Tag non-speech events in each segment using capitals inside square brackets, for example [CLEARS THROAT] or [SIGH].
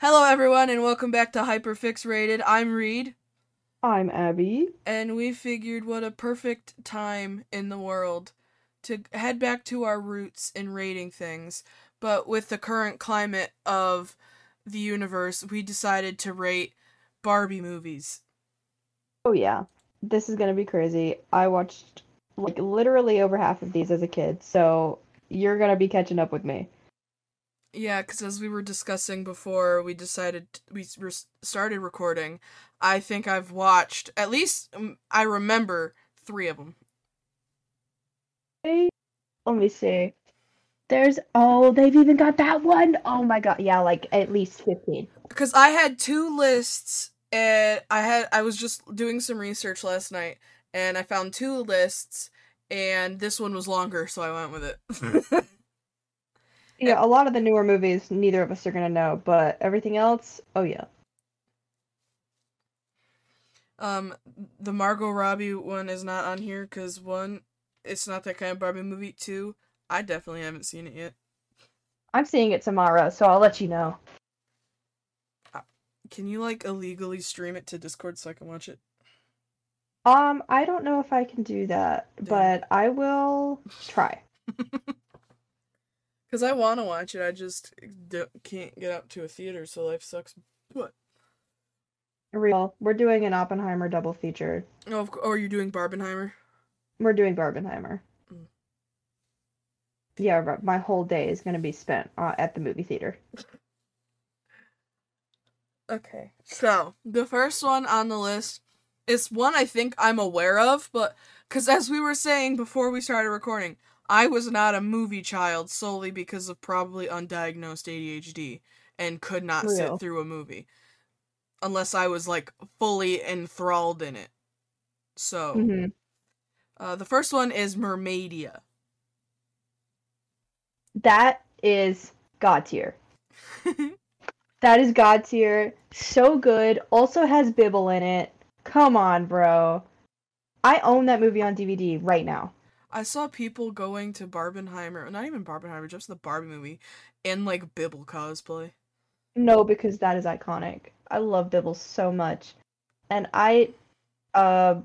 Hello, everyone, and welcome back to Hyperfix Rated. I'm Reed, I'm Abby. and we figured what a perfect time in the world to head back to our roots in rating things. But with the current climate of the universe, we decided to rate Barbie movies. Oh yeah, this is gonna be crazy. I watched like literally over half of these as a kid, so you're gonna be catching up with me. Yeah, because as we were discussing before, we decided we re- started recording. I think I've watched at least um, I remember three of them. Hey, Let me see. There's oh, they've even got that one. Oh my god, yeah, like at least fifteen. because I had two lists and I had I was just doing some research last night and I found two lists and this one was longer so I went with it. [LAUGHS] Yeah, a lot of the newer movies, neither of us are gonna know, but everything else, oh yeah. um the Margot Robbie one is not on here cuz one it's not that kind of Barbie movie. Two, I definitely haven't seen it yet. I'm seeing it tomorrow, so I'll let you know. Can you like illegally stream it to Discord so I can watch it? Um, I don't know if I can do that, Damn. but I will try. [LAUGHS] Cuz I want to watch it. I just d- can't get up to a theater so life sucks. What? Real. We're doing an Oppenheimer double feature. Oh, of or you're doing Barbenheimer? We're doing Barbenheimer. Mm. Yeah, my whole day is gonna be spent uh, at the movie theater. [LAUGHS] Okay. So, the first one on the list is one I think I'm aware of, but because as we were saying before we started recording, I was not a movie child solely because of probably undiagnosed ADHD and could not Real. sit through a movie unless I was like fully enthralled in it. So, hmm uh, the first one is Mermaidia. That is God tier. [LAUGHS] That is God tier. So good. Also has Bibble in it. Come on, bro. I own that movie on DVD right now. I saw people going to Barbenheimer, not even Barbenheimer, just the Barbie movie, in like Bibble cosplay. No, because that is iconic. I love Bibble so much. And I uh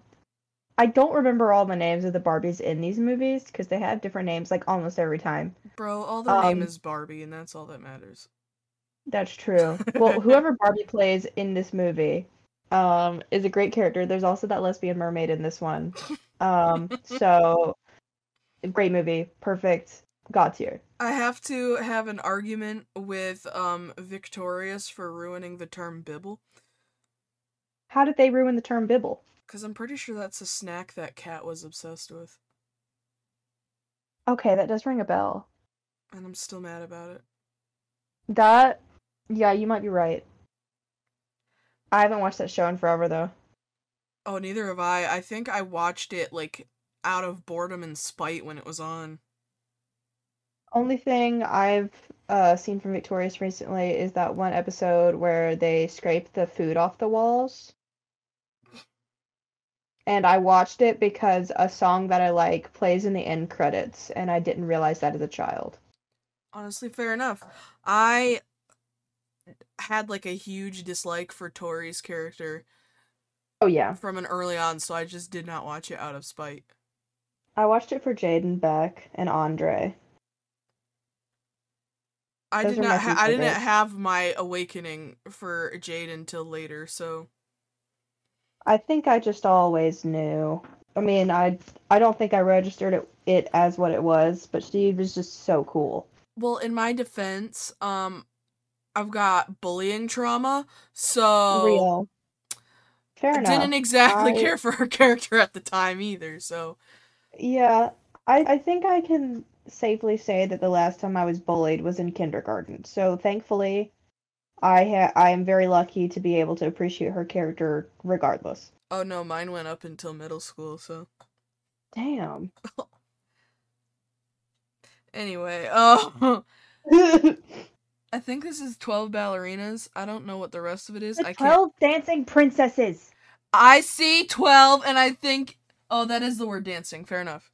I don't remember all the names of the Barbies in these movies because they have different names like almost every time. Bro, all name Um, is Barbie, and that's all that matters. That's true. Well, [LAUGHS] whoever Barbie plays in this movie um is a great character. There's also that lesbian mermaid in this one. [LAUGHS] Um so great movie. Perfect. God tier. I have to have an argument with um Victorious for ruining the term Bibble, How did they ruin the term Bibble? because I'm pretty sure that's a snack that Cat was obsessed with, Okay, that does ring a bell. and I'm still mad about it. That yeah, you might be right. I haven't watched that show in forever though. Oh, neither have I. I think I watched it like out of boredom and spite when it was on. Only thing I've uh, seen from Victorious recently is that one episode where they scrape the food off the walls. And I watched it because a song that I like plays in the end credits, and I didn't realize that as a child. Honestly, fair enough. I had like a huge dislike for Tori's character Oh yeah, from an early on, so I just did not watch it out of spite. I watched it for Jaden Beck and Andre. I Those did not. Ha- I didn't have my awakening for Jade until later. So I think I just always knew. I mean, I I don't think I registered it, it as what it was, but she was just so cool. Well, in my defense, um, I've got bullying trauma, so Real. Fair I enough. didn't exactly I- care for her [LAUGHS] character at the time either. So Yeah, I I think I can safely say that the last time I was bullied was in kindergarten. So thankfully, I ha I am very lucky to be able to appreciate her character regardless. oh no, mine went up until middle school. So Damn. [LAUGHS] anyway, oh, [LAUGHS] I think this is twelve ballerinas. I don't know what the rest of it is. The I can't. twelve dancing princesses. I see twelve, and I think oh, that is the word dancing. Fair enough.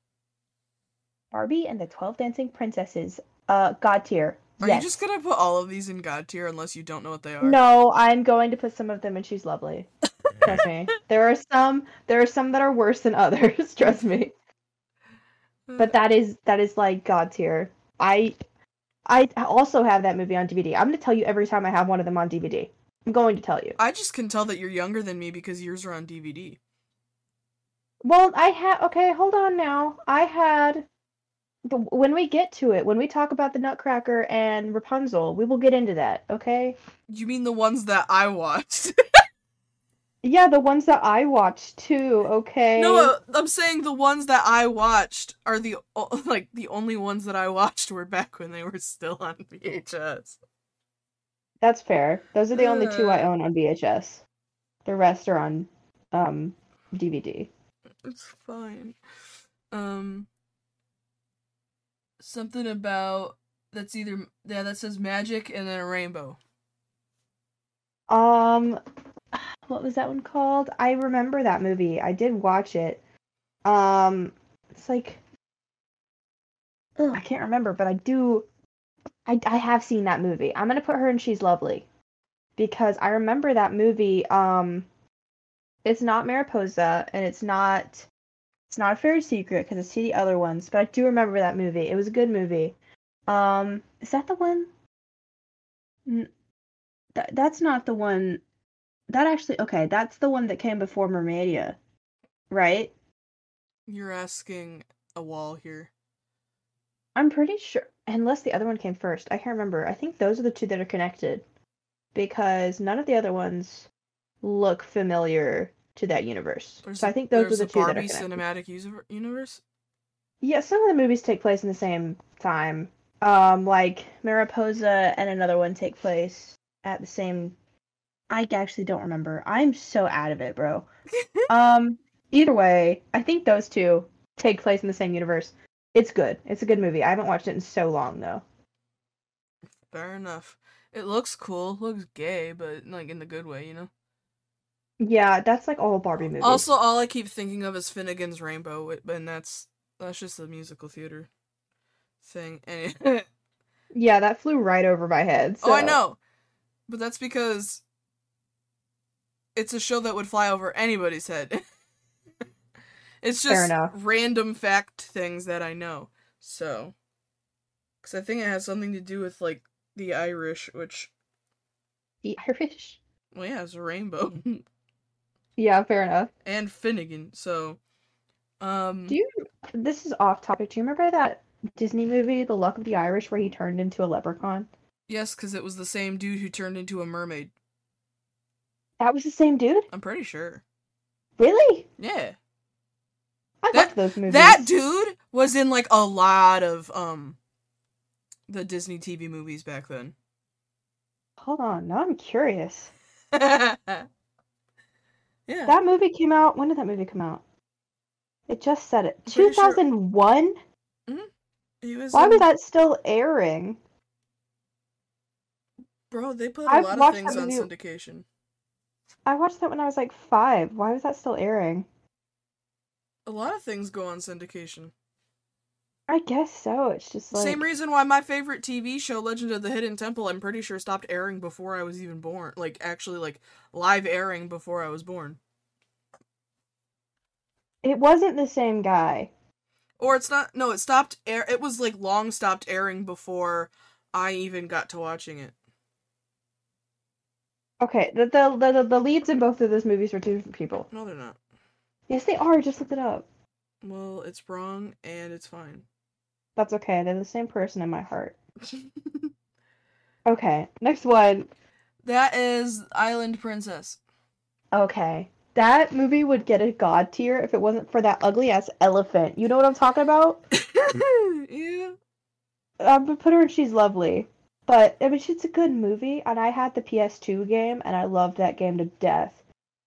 Barbie and the twelve dancing princesses. Uh, God tier. Are Yes. you just gonna put all of these in God tier unless you don't know what they are? No, I'm going to put some of them in She's Lovely. [LAUGHS] Trust me. There are some there are some that are worse than others, [LAUGHS] trust me. But that is that is like God tier. I I also have that movie on DVD. I'm gonna tell you every time I have one of them on DVD. I'm going to tell you. I just can tell that you're younger than me because yours are on DVD. Well, I had okay, hold on now. I had the, when we get to it, when we talk about the Nutcracker and Rapunzel, we will get into that, okay? You mean the ones that I watched? [LAUGHS] Yeah, the ones that I watched too, okay? no, I'm saying the ones that I watched are the [LAUGHS] like the only ones that I watched were back when they were still on [LAUGHS] VHS. That's fair. Those are the only two I own on VHS. The rest are on um DVD. It's fine. Um, something about that's either yeah that says magic and then a rainbow. Um what was that one called? I remember that movie. I did watch it. Um it's like Ugh, I can't remember, but I do I I have seen that movie. I'm to put her in She's Lovely because I remember that movie um it's not Mariposa and it's not it's not a fairy secret because I see the other ones, but I do remember that movie. It was a good movie. Um is that the one? N- that that's not the one that actually okay, that's the one that came before Mermaidia. Right? You're asking a wall here. I'm pretty sure unless the other one came first. I can't remember. I think those are the two that are connected. Because none of the other ones look familiar to that universe. There's so I think those are the two that are Barbie connected. cinematic user- universe. Yeah, some of the movies take place in the same time. Um, like Mariposa and another one take place at the same. I actually don't remember. I'm so out of it, bro. [LAUGHS] um, either way, I think those two take place in the same universe. It's good. It's a good movie. I haven't watched it in so long though. Fair enough. It looks cool. Looks gay, but like in the good way, you know. Yeah, that's like all Barbie movies. Also, all I keep thinking of is Finnegan's Rainbow, and that's that's just a musical theater thing. [LAUGHS] Yeah, that flew right over my head. oh, I know, but that's because it's a show that would fly over anybody's head. [LAUGHS] it's just random fact things that I know. So, because I think it has something to do with like the Irish, which The Irish. well, yeah, it's a rainbow, [LAUGHS] Yeah, fair enough. and Finnegan. So, um, Do you? This is off topic. Do you remember that Disney movie, The Luck of the Irish, where he turned into a leprechaun? yes, because it was the same dude who turned into a mermaid. That was the same dude. I'm pretty sure. Really? Yeah. I That- those movies. That dude was in like a lot of um the Disney TV movies back then. Hold on, now I'm curious. [LAUGHS] yeah. That movie came out. When did that movie come out? It just said it. Pretty sure- 2001. Mm-hmm. He Why in- was that still airing? Bro, they put a I've lot of things on movie- syndication. I watched that when I was like five. Why was that still airing? A lot of things go on syndication. I guess so. It's just like Same reason why my favorite TV show, Legend of the Hidden Temple, I'm pretty sure stopped airing before I was even born. Like actually like live airing before I was born. it wasn't the same guy. Or it's not no, it stopped air it was like long stopped airing before I even got to watching it. Okay, the the the, the leads in both of those movies were two different people. No, they're not. Yes, they are. Just look it up. Well, it's wrong and it's fine. That's okay. They're the same person in my heart. [LAUGHS] Okay, next one. that is Island Princess. Okay, that movie would get a god tier if it wasn't for that ugly ass elephant. You know what I'm talking about? [LAUGHS] yeah. I'm gonna put her in She's Lovely. But I mean, it's a good movie, and I had the PS2 game, and I loved that game to death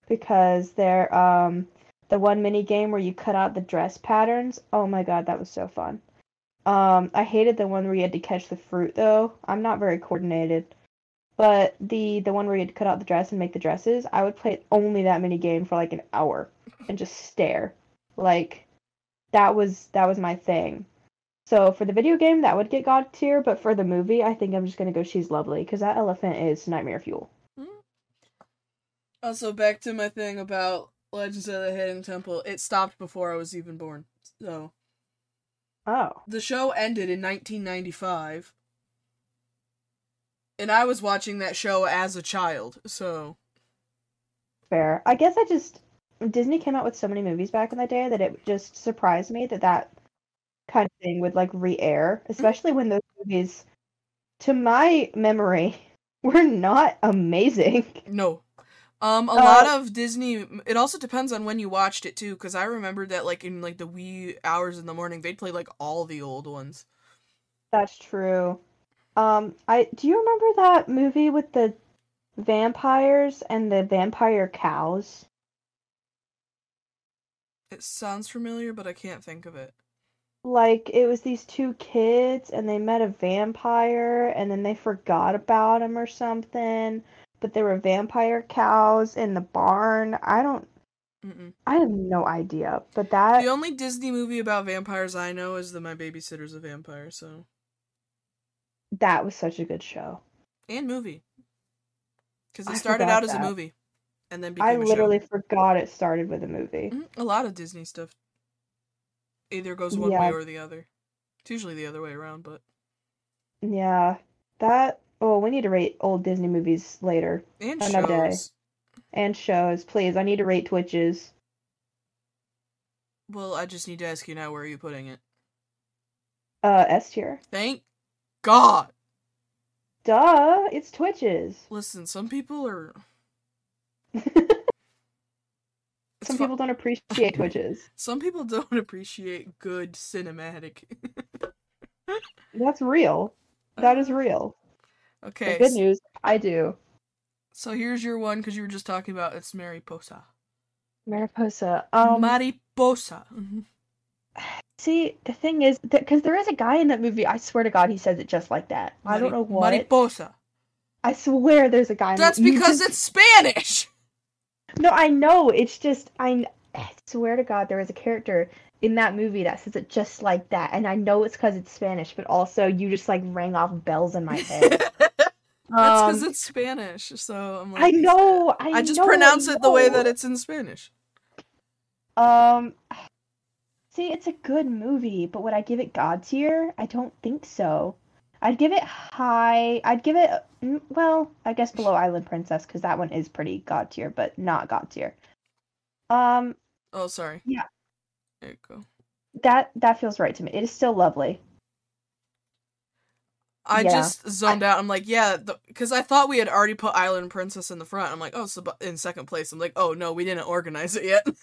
because they're um the one mini game where you cut out the dress patterns. Oh my god, that was so fun. Um, I hated the one where you had to catch the fruit though. I'm not very coordinated. But the the one where you had to cut out the dress and make the dresses, I would play only that mini game for like an hour and just stare. Like that was that was my thing. So for the video game, that would get God tier, but for the movie, I think I'm just gonna go She's Lovely because that elephant is nightmare fuel. Also, back to my thing about Legends of the Hidden Temple. It stopped before I was even born. So Oh, the show ended in 1995, and I was watching that show as a child. So fair. I guess I just Disney came out with so many movies back in the day that it just surprised me that that kind of thing would like re-air, especially when those movies, to my memory, [LAUGHS] were not amazing. no. Um, a Uh, lot of Disney. It also depends on when you watched it too, because I remember that like in like the wee hours in the morning, they'd play like all the old ones. That's true. Um, I do you remember that movie with the vampires and the vampire cows? It sounds familiar, but I can't think of it. Like it was these two kids and they met a vampire and then they forgot about him or something, but there were vampire cows in the barn. I don't Mm-mm. I have no idea, but that The only Disney movie about vampires I know is the My Babysitter's a Vampire. So that was such a good show. and movie, because it I started out as a movie, and then became I literally forgot it started with a movie. Mhm, A lot of Disney stuff either goes one Yeah. way or the other. It's usually the other way around, but Yeah, that. Oh, we need to rate old Disney movies later and Another day. shows. and shows. Please, I need to rate Twitches. Well, I just need to ask you now, where are you putting it? Uh, S tier. Thank God. Duh, it's Twitches. Listen, some people are. [LAUGHS] Some people don't appreciate Twitches. [LAUGHS] Some people don't appreciate good cinematic. [LAUGHS] That's real. That is real. Okay. The good news, I do. So here's your one because you were just talking about it's Mariposa. Mariposa. Um, Mariposa. Mhm. see, the thing is, because there is a guy in that movie. I swear to God, he says it just like that. I don't know what. Mariposa. I swear, there's a guy. That's because just- it's Spanish. No, I know. It's just I, I swear to God, there is a character in that movie that says it just like that, and I know it's because it's Spanish, but also you just like rang off bells in my [LAUGHS] head. That's because Um, it's Spanish. So I'm like, I know. I, I just know, pronounce I it the way that it's in Spanish. Um, see, it's a good movie, but would I give it God tier? I don't think so. I'd give it high. I'd give it mm, well, I guess below Island Princess because that one is pretty God tier, but not God tier. Um, Oh, sorry. Yeah. There you go. that that feels right to me. It is still lovely. I Yeah. just zoned out. I'm like, yeah, because I thought we had already put Island Princess in the front. I'm like, oh, so in second place. I'm like, oh no, we didn't organize it yet. [LAUGHS]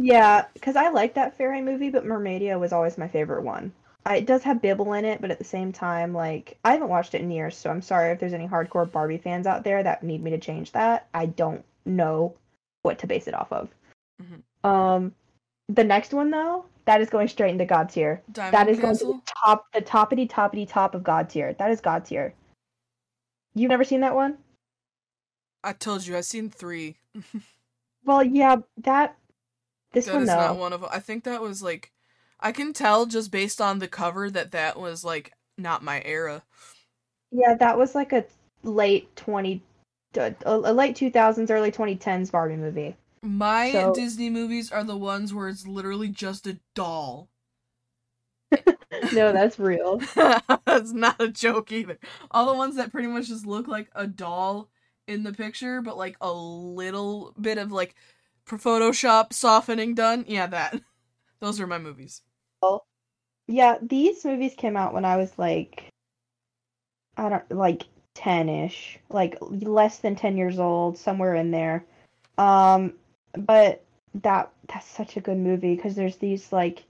Yeah, because I like that fairy movie, but Mermaidia was always my favorite one. I, it does have Bibble in it, but at the same time, like I haven't watched it in years, so I'm sorry if there's any hardcore Barbie fans out there that need me to change that. I don't know what to base it off of. Mhm. Um, the next one though, that is going straight into God tier. Diamond That is going to the top, the toppity toppity top of God tier. That is God tier. You've never seen that one? I told you, I've seen three. [LAUGHS] Well, yeah, that. This That one is though. not one of. I think that was like, I can tell just based on the cover that that was like not my era. Yeah, that was like a late 20 a, a late 2000s early 2010s Barbie movie. My So- Disney movies are the ones where it's literally just a doll. No, that's real. [LAUGHS] That's not a joke either. All the ones that pretty much just look like a doll in the picture, but like a little bit of like Photoshop softening done. Yeah, that. [LAUGHS] Those are my movies. Yeah, these movies came out when I was like I don't like 10ish, like less than 10 years old, somewhere in there. Um but that that's such a good movie because there's these like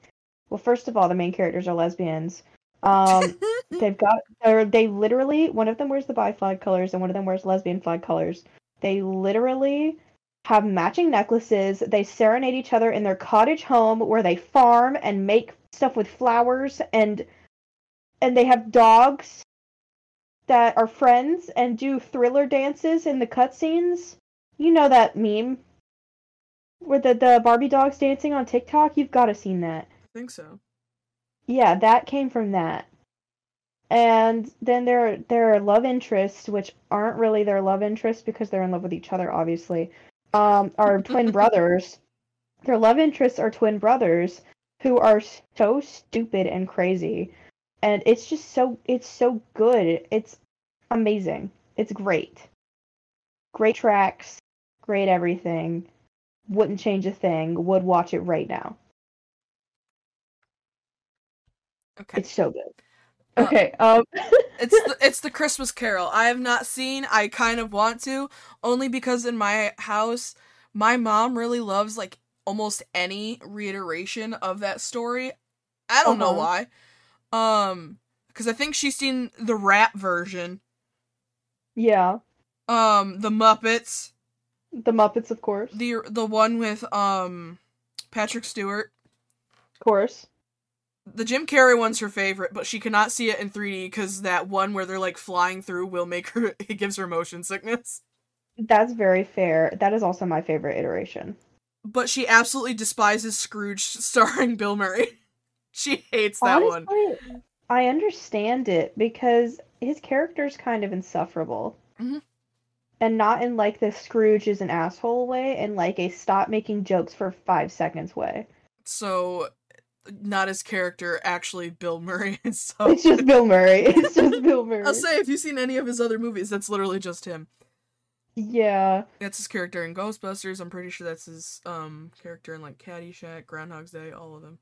well, first of all, the main characters are lesbians. Um [LAUGHS] They've got or they literally one of them wears the bi flag colors and one of them wears lesbian flag colors. They literally have matching necklaces. They serenade each other in their cottage home where they farm and make stuff with flowers and and they have dogs that are friends and do thriller dances in the cutscenes. You know that meme where the, the Barbie dogs dancing on TikTok? You've got to seen that. I think so. yeah, that came from that. And then there there are love interests which aren't really their love interests because they're in love with each other, obviously. Um, are [LAUGHS] twin brothers. Their love interests are twin brothers who are so stupid and crazy. And it's just so it's so good. It's amazing. It's great. Great tracks, great everything. Wouldn't change a thing. Would watch it right now. Okay. It's so good. Uh, Okay. Um. [LAUGHS] It's the, it's the Christmas Carol. I have not seen. I kind of want to, only because in my house, my mom really loves like almost any reiteration of that story. I don't know Uh-huh. why. Um, because I think she's seen the rap version. yeah. Um, the Muppets, The Muppets, of course. the the one with um Patrick Stewart. Of course. The Jim Carrey one's her favorite, but she cannot see it in 3D because that one where they're like flying through will make her. [LAUGHS] It gives her motion sickness. That's very fair. That is also my favorite iteration. but she absolutely despises Scrooge [LAUGHS] starring Bill Murray. [LAUGHS] She hates that one. I understand it because his character's kind of insufferable. Mhm. And not in like the Scrooge is an asshole way, in like a stop making jokes for five seconds way. So, not his character, actually Bill Murray. [LAUGHS] So, It's just Bill Murray. [LAUGHS] It's just Bill Murray. I'll say if you've seen any of his other movies, that's literally just him. Yeah. That's his character in Ghostbusters. I'm pretty sure that's his um character in like Caddyshack, Groundhog's Day, all of them.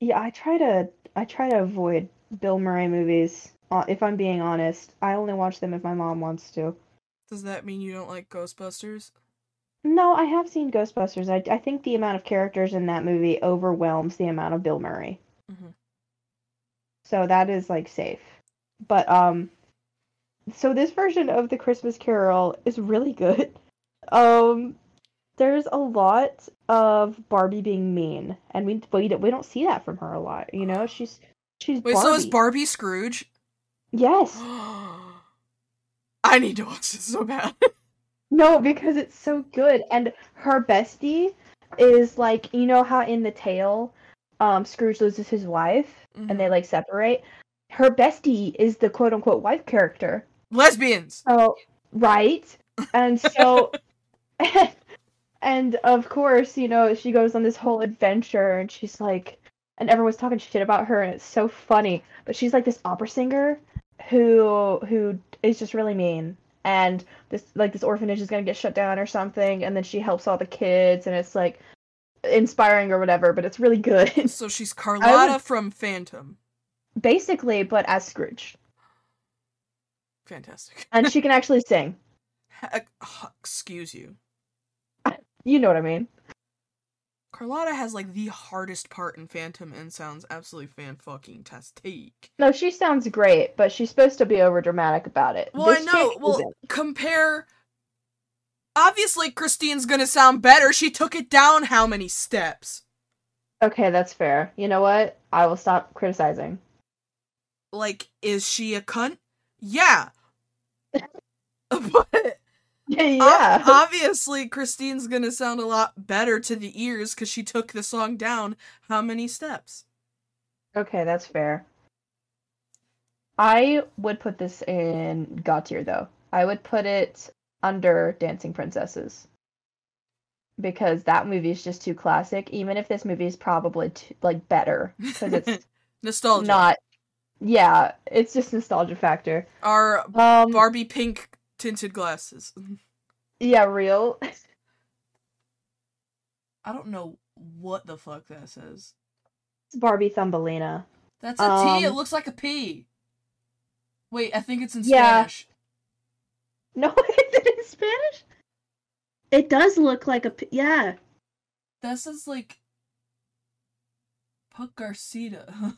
Yeah, I try to I try to avoid Bill Murray movies. Uh, if I'm being honest, I only watch them if my mom wants to. Does that mean you don't like Ghostbusters? No, I have seen Ghostbusters. I I think the amount of characters in that movie overwhelms the amount of Bill Murray. Mhm. So that is like safe. But um so this version of the Christmas Carol is really good. [LAUGHS] Um there's a lot of Barbie being mean and we we don't, we don't see that from her a lot, you know? She's she's Wait, Barbie. so is Barbie Scrooge? Yes. [GASPS] [GASPS] [LAUGHS] I need to watch this so bad. [LAUGHS] No, because it's so good. And her bestie is like, you know how in the tale, um, Scrooge loses his wife and they like separate? Her bestie is the quote unquote wife character. Lesbians. Oh, right. And so, [LAUGHS] and of course, you know, she goes on this whole adventure and she's like, and everyone's talking shit about her and it's so funny. But she's like this opera singer who who is just really mean. And this like this orphanage is gonna get shut down or something, and then she helps all the kids, and it's like inspiring or whatever. But it's really good, [LAUGHS] So she's Carlotta would- from Phantom. basically. But as Scrooge, Fantastic. and she can [LAUGHS] actually sing. Excuse you. You know what I mean? Carlotta has like the hardest part in Phantom and sounds absolutely fan fucking tastic. No, she sounds great, but she's supposed to be over dramatic about it. Well, I know. Well, isn't. compare. Obviously, Christine's gonna sound better. She took it down how many steps? okay, that's fair. You know what? I will stop criticizing. Like, is she a cunt? Yeah. [LAUGHS] but [LAUGHS] yeah. ob- obviously, Christine's gonna sound a lot better to the ears because she took the song down how many steps? Okay, that's fair. I would put this in God tier though. I would put it under Dancing Princesses. Because that movie is just too classic, even if this movie is probably too, like better because it's [LAUGHS] Nostalgia. not Yeah, it's just nostalgia factor. Our Um Barbie pink tinted glasses. [LAUGHS] yeah, real. I don't know what the fuck that says. It's Barbie Thumbelina. That's a T. It Um, looks like a P. Wait, I think it's in Yeah. Spanish. No, [LAUGHS] is it in Spanish? It does look like a p- yeah. That says like Puck Garcia. [LAUGHS]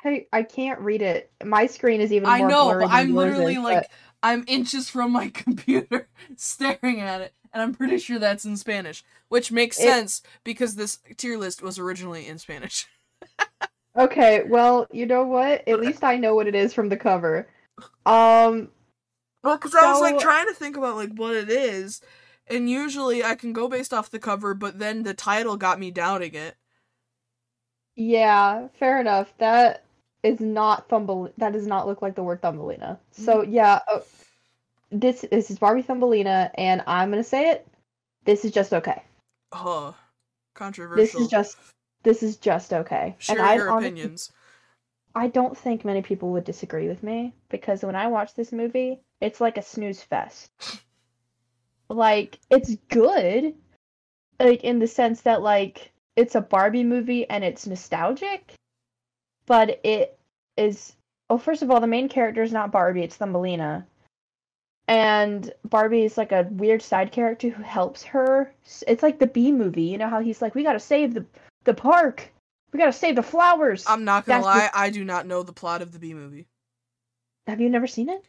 Hey, I can't read it. My screen is even I more know, blurry but than I'm literally is, like but- I'm inches from my [LAUGHS] computer staring at it, and I'm pretty sure that's in Spanish, which makes It- sense because this tier list was originally in Spanish. [LAUGHS] Okay, well, you know what? At least I know what it is from the cover. Um, Well, because I was like trying to think about like what it is, and usually I can go based off the cover, but then the title got me doubting it. Yeah, fair enough. That is not Thumble. That does not look like the word Thumbelina. So yeah, uh, this this is Barbie Thumbelina, and I'm gonna say it. This is just okay. Huh. Controversial. This is just this is just okay. Share and your honestly- opinions. I don't think many people would disagree with me because when I watch this movie, it's like a snooze fest. like it's good, like in the sense that like it's a Barbie movie and it's nostalgic, but it is. oh first of all, the main character is not Barbie; it's Thumbelina, and Barbie is like a weird side character who helps her. It's like the B movie, you know how he's like, "We gotta save the the park, we gotta save the flowers." I'm not gonna That's the- lie, I do not know the plot of the B movie. Have you never seen it?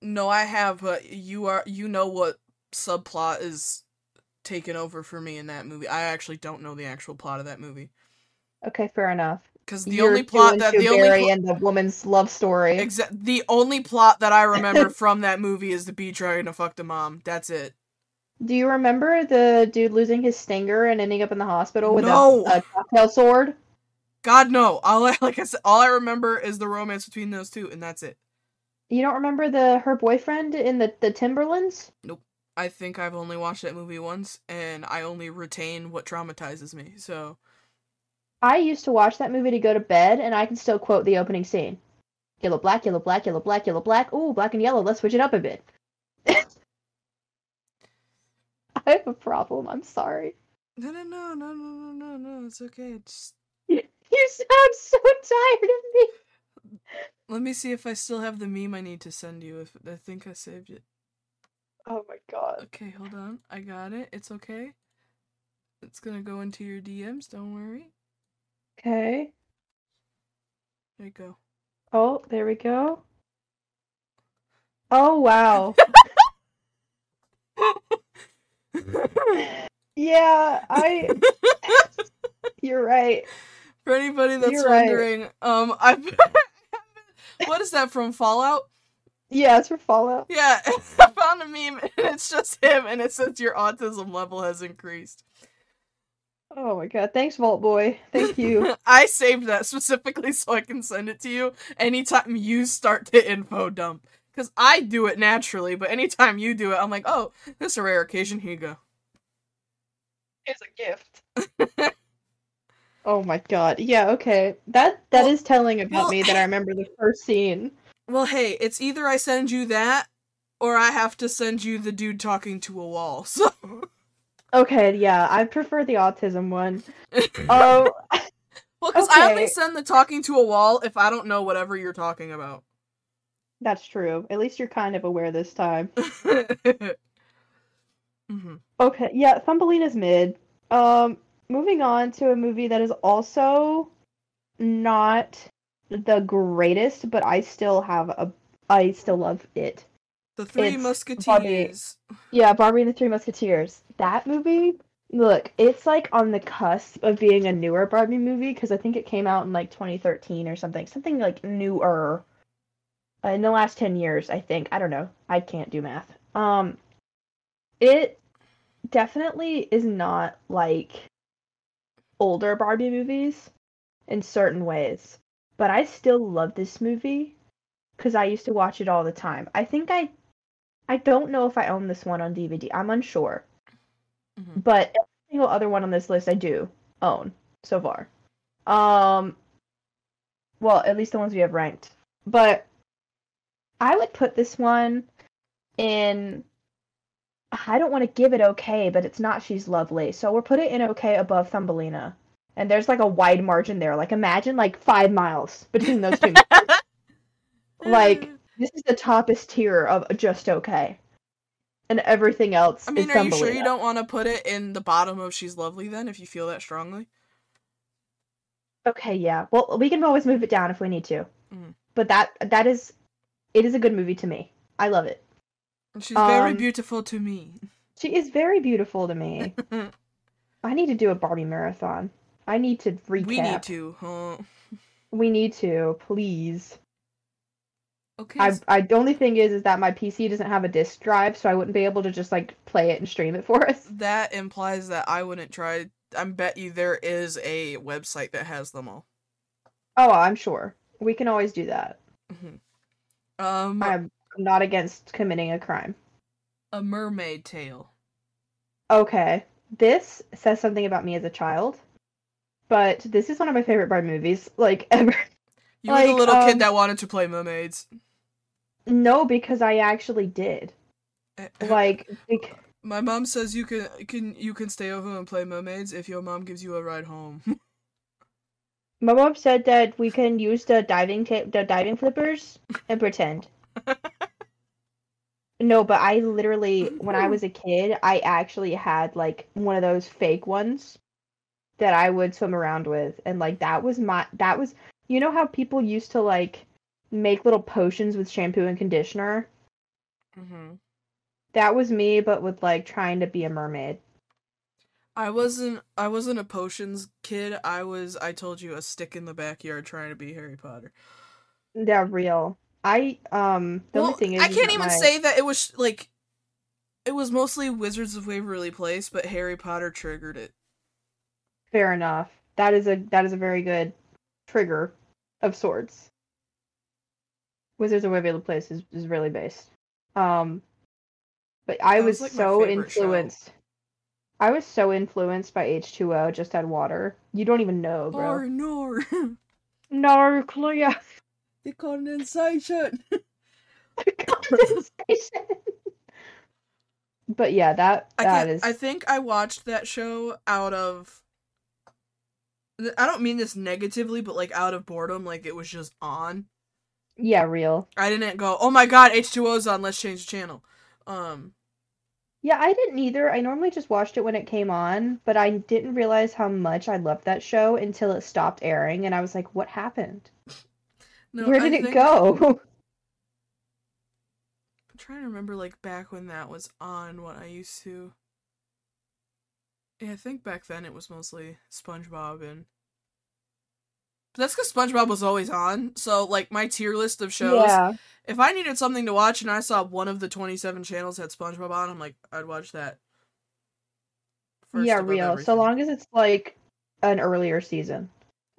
No, I have, but you are you know what subplot is taken over for me in that movie. I actually don't know the actual plot of that movie Okay, fair enough. Because the You're only plot that the only pl- and the woman's love story. exa- the only plot that I remember [LAUGHS] from that movie is the bee trying to fuck the mom. That's it. Do you remember the dude losing his stinger and ending up in the hospital with No. a, a cocktail sword? God no. All I [LAUGHS] like I said, all I remember is the romance between those two, and that's it. You don't remember the her boyfriend in the the Timberlands? Nope. I think I've only watched that movie once, and I only retain what traumatizes me. So I used to watch that movie to go to bed, and I can still quote the opening scene. Yellow, black, yellow, black, yellow, black, yellow, black. Ooh, black and yellow. Let's switch it up a bit. [LAUGHS] I have a problem. I'm sorry. no, no, no, no, no, no, no, no. It's okay. Just [LAUGHS] You sound so tired of me. let me see if I still have the meme I need to send you. If I think I saved it. Oh my god. Okay, hold on. I got it. It's okay. It's gonna go into your DMs. Don't worry. Okay. There you go. Oh, there we go. Oh wow. [LAUGHS] [LAUGHS] yeah, I [LAUGHS] you're right. For anybody that's You're right. wondering, um, I've what is that from Fallout? Yeah, it's from Fallout. Yeah, I found a meme and it's just him, and it says your autism level has increased. Oh my god. Thanks, Vault Boy. Thank you. [LAUGHS] I saved that specifically so I can send it to you anytime you start to info dump. Because I do it naturally, but anytime you do it, I'm like, oh, this is a rare occasion. Here you go. it's a gift. [LAUGHS] oh my god. Yeah, okay. That that is Well- telling about well- me that I [LAUGHS] remember the first scene. Well, hey, it's either I send you that or I have to send you the dude talking to a wall. So, Okay, yeah, I prefer the autism one. [LAUGHS] Oh, [LAUGHS] well, because I only send the talking to a wall if I don't know whatever you're talking about. that's true. At least you're kind of aware this time. [LAUGHS] hmm Okay, yeah, Thumbelina's mid. Um, moving on to a movie that is also not the greatest, but I still have a I still love it. The Three It's Musketeers. Yeah, Barbie and the Three Musketeers. That movie, look, it's like on the cusp of being a newer Barbie movie because I think it came out in like 2013 or something, something like newer. Uh, in the last 10 years, I think. I don't know. I can't do math. Um, it definitely is not like older Barbie movies in certain ways, but I still love this movie because I used to watch it all the time. I think I I don't know if I own this one on DVD. I'm unsure. Mhm. But every single other one on this list I do own so far. Um well, at least the ones we have ranked. But I would put this one in I don't want to give it okay, but it's not she's lovely. So we'll put it in okay above Thumbelina. And there's like a wide margin there. Like imagine like 5 miles between those two. [LAUGHS] like this is the toppest tier of just okay. And everything else I mean, are you sure you don't want to put it in the bottom of She's Lovely then, if you feel that strongly? Okay, yeah. Well, we can always move it down if we need to. Mhm. But that that is it is a good movie to me. I love it. She's very Um, beautiful to me. She is very beautiful to me. [LAUGHS] I need to do a Barbie marathon. I need to recap. we need to, huh? We need to, please. Okay. I I the only thing is is that my PC doesn't have a disk drive, so I wouldn't be able to just like play it and stream it for us. that implies that I wouldn't try I bet you there is a website that has them all. Oh, I'm sure. We can always do that. hmm Um, I'm not against committing a crime. a mermaid tale. Okay. This says something about me as a child. But this is one of my favorite Barbie movies, like [LAUGHS] ever. You were the little um, kid that wanted to play mermaids. No, because I actually did. Eh, Like, My mom says you can can you can stay over and play mermaids if your mom gives you a ride home. [LAUGHS] my mom said that we can use the diving ta- the diving flippers and pretend. [LAUGHS] No, but I literally, when I was a [LAUGHS] kid, I actually had like one of those fake ones that I would swim around with, and like that was my that was you know how people used to like make little potions with shampoo and conditioner. hmm That was me, but with like trying to be a mermaid. I wasn't I wasn't a potions kid. I was I told you a stick in the backyard trying to be Harry Potter. They're real. I um the well, only thing is I can't even my- say that it was like it was mostly Wizards of Waverly Place, but Harry Potter triggered it. fair enough. That is a that is a very good trigger of sorts. Wizards of Waverly Place is, is really based. Um but I That was, was, like, so favorite show. influenced. I was so influenced by H2O, just add water. You don't even know, bro. Or nor No, [LAUGHS] Clea. the condensation. [LAUGHS] [LAUGHS] The condensation. But yeah, that I that can't, is I think I watched that show out of I don't mean this negatively, but like out of boredom, like it was just on. Yeah, real. I didn't go, "Oh my god, H2O's on, let's change the channel." Um Yeah, I didn't either. I normally just watched it when it came on, but I didn't realize how much I loved that show until it stopped airing, and I was like, "What happened? [LAUGHS] no, Where I did it think- go?" I'm trying to remember like back when that was on what I used to Yeah, I think back then it was mostly SpongeBob and but that's because SpongeBob was always on. So like my tier list of shows, Yeah, if I needed something to watch and I saw one of the twenty seven channels had SpongeBob on, I'm like, I'd watch that. first yeah, real. So long as it's like an earlier season.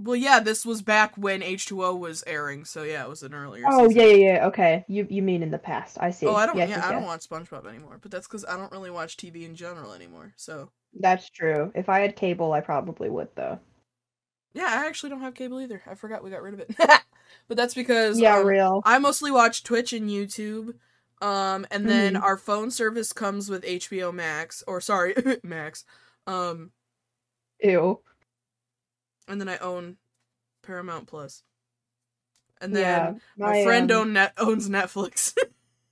Well, yeah, this was back when H2O was airing, so yeah, it was an earlier. Oh season. yeah, yeah, yeah. Okay, you you mean in the past? I see. Oh, I don't. Yes, yeah, yes, I don't watch SpongeBob anymore, but that's because I don't really watch TV in general anymore. So That's true. If I had cable, I probably would though. Yeah, I actually don't have cable either. I forgot we got rid of it. [LAUGHS] but that's because Yeah, um, real. I mostly watch Twitch and YouTube. Um, and then Mhm. our phone service comes with HBO Max, or sorry, [LAUGHS] Max. Um, Ew. and then I own Paramount Plus. And then yeah, my, friend um, own net owns Netflix.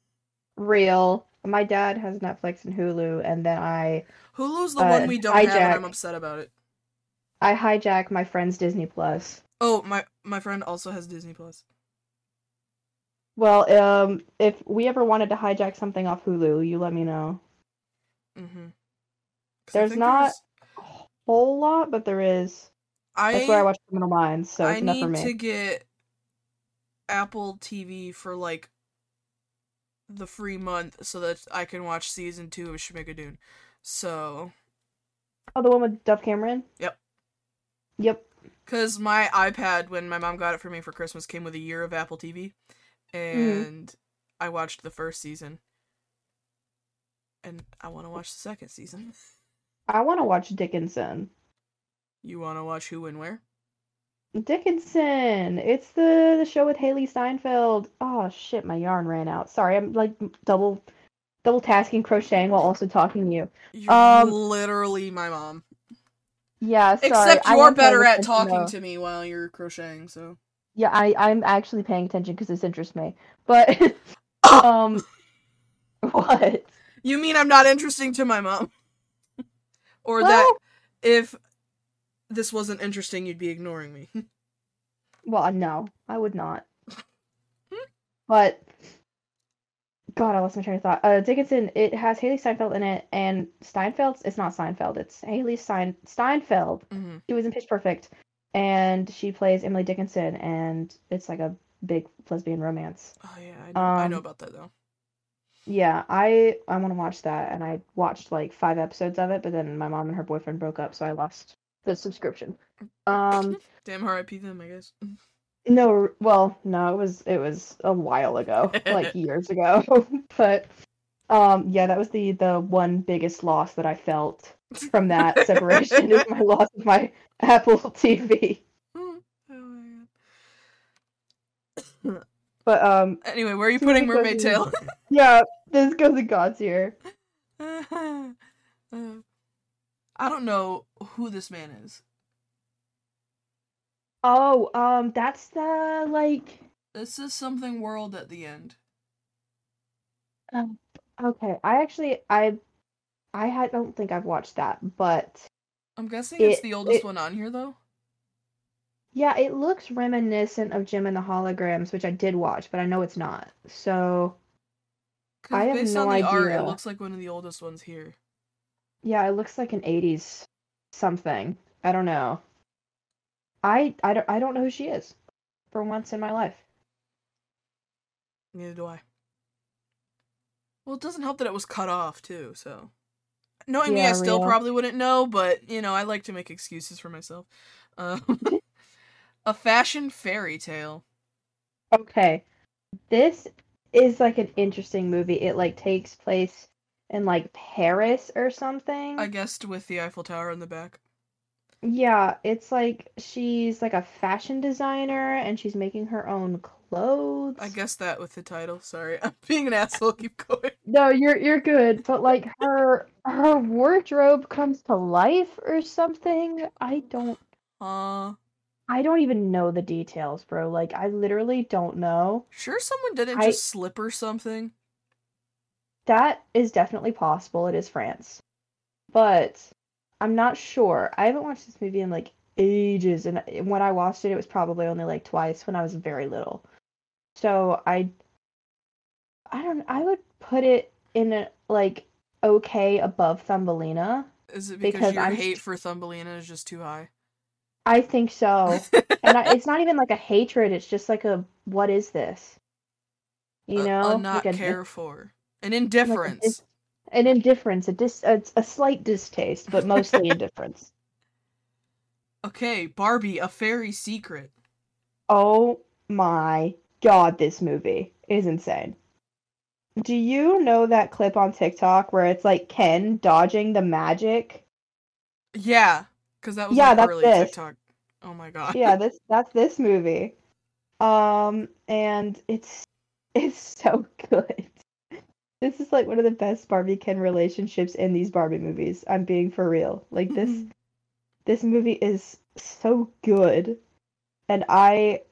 [LAUGHS] real. My dad has Netflix and Hulu, and then I Hulu's the Uh, one we don't have, and. I'm upset about it. I hijack my friend's Disney Plus. Oh, my my friend also has Disney Plus. Well, um, if we ever wanted to hijack something off Hulu, you let me know. Mm-hmm. There's not- A whole lot, but there is. I That's where I watch Criminal Minds, so I it's enough for need me. to get Apple TV for like the free month so that I can watch season two of Schmigadoon. So, Oh, the one with Dove Cameron. Yep. Yep. because my iPad when my mom got it for me for Christmas came with a year of Apple TV, Mm-hmm. and I watched the first season, and I want to watch the second season. [LAUGHS] I want to watch Dickinson. You want to watch Who and Where? Dickinson. It's the the show with Hailee Steinfeld. Oh shit, my yarn ran out. Sorry, I'm like double double tasking crocheting while also talking to you. You're Um, literally my mom. Yeah, sorry. Except you're better at talking to me while you're crocheting, so. Yeah, I I'm actually paying attention because this interests me. But [COUGHS] um, [LAUGHS] what? You mean I'm not interesting to my mom? [LAUGHS] or that if this wasn't interesting, you'd be ignoring me. [LAUGHS] well, no, I would not. But God, I lost my train of thought. Uh, Dickinson. It has Hailee Steinfeld in it, and Steinfeld. It's not Steinfeld. It's Hailee Stein Steinfeld. hmm She was in Pitch Perfect, and she plays Emily Dickinson, and it's like a big lesbian romance. Oh yeah, I know, I know Um, about that though. yeah, I I want to watch that, and I watched like five episodes of it, but then my mom and her boyfriend broke up, so I lost the subscription. [LAUGHS] Um, Damn R.I.P. them, I guess. [LAUGHS] no, well, no, it was it was a while ago, [LAUGHS] like years ago, [LAUGHS] but um, yeah, that was the the one biggest loss that I felt from that [LAUGHS] separation is my loss of my Apple TV. oh my god. But um, Anyway, where are you putting Mermaid Tale? yeah, this goes in God's here. Uh, I don't know who this man is. Oh, um, that's the like. This is something world at the end. Um, okay, I actually I I had don't think I've watched that, but I'm guessing it's the oldest it- one on here though. yeah, it looks reminiscent of Jem and the Holograms, which I did watch, but I know it's not. So I have based no on the art, it idea. looks like one of the oldest ones here. yeah, it looks like an '80s something. I don't know. I I don't I don't know who she is for once in my life. Neither do I. Well, it doesn't help that it was cut off too. So, knowing me, I still real. probably wouldn't know. But you know, I like to make excuses for myself. Um, [LAUGHS] a fashion fairy tale. Okay. This is like an interesting movie. It like takes place in like Paris or something. I guessed with the Eiffel Tower in the back. Yeah, it's like she's like a fashion designer and she's making her own clothes. I guess that with the title. Sorry, [LAUGHS] I'm being an asshole. Keep going. No, you're you're good, but like her her wardrobe comes to life or something. I don't Uh, I don't even know the details, bro. Like I literally don't know. sure, someone didn't I- just slip or something. That is definitely possible. It is France. But I'm not sure. I haven't watched this movie in like ages and uh, when I watched it it was probably only like twice when I was very little. So I I don't I would put it in a like okay above Thumbelina. Is it because, Because your I'm hate for Thumbelina is just too high? I think so. [LAUGHS] and I, it's not even like a hatred, it's just like a what is this? You A- know? a not like a care for, an indifference. An indifference, a dis a, a slight distaste, but mostly [LAUGHS] indifference. Okay, Barbie, a fairy secret. Oh my god, this movie is insane. Do you know that clip on TikTok where it's like Ken dodging the magic? Yeah, because that was Yeah, like that's early this. TikTok. Oh my god. Yeah, [LAUGHS] this that's this movie. Um and it's it's so [LAUGHS] good. This is like one of the best Barbie Ken relationships in these Barbie movies. I'm being for real. Like this this movie is so good. And I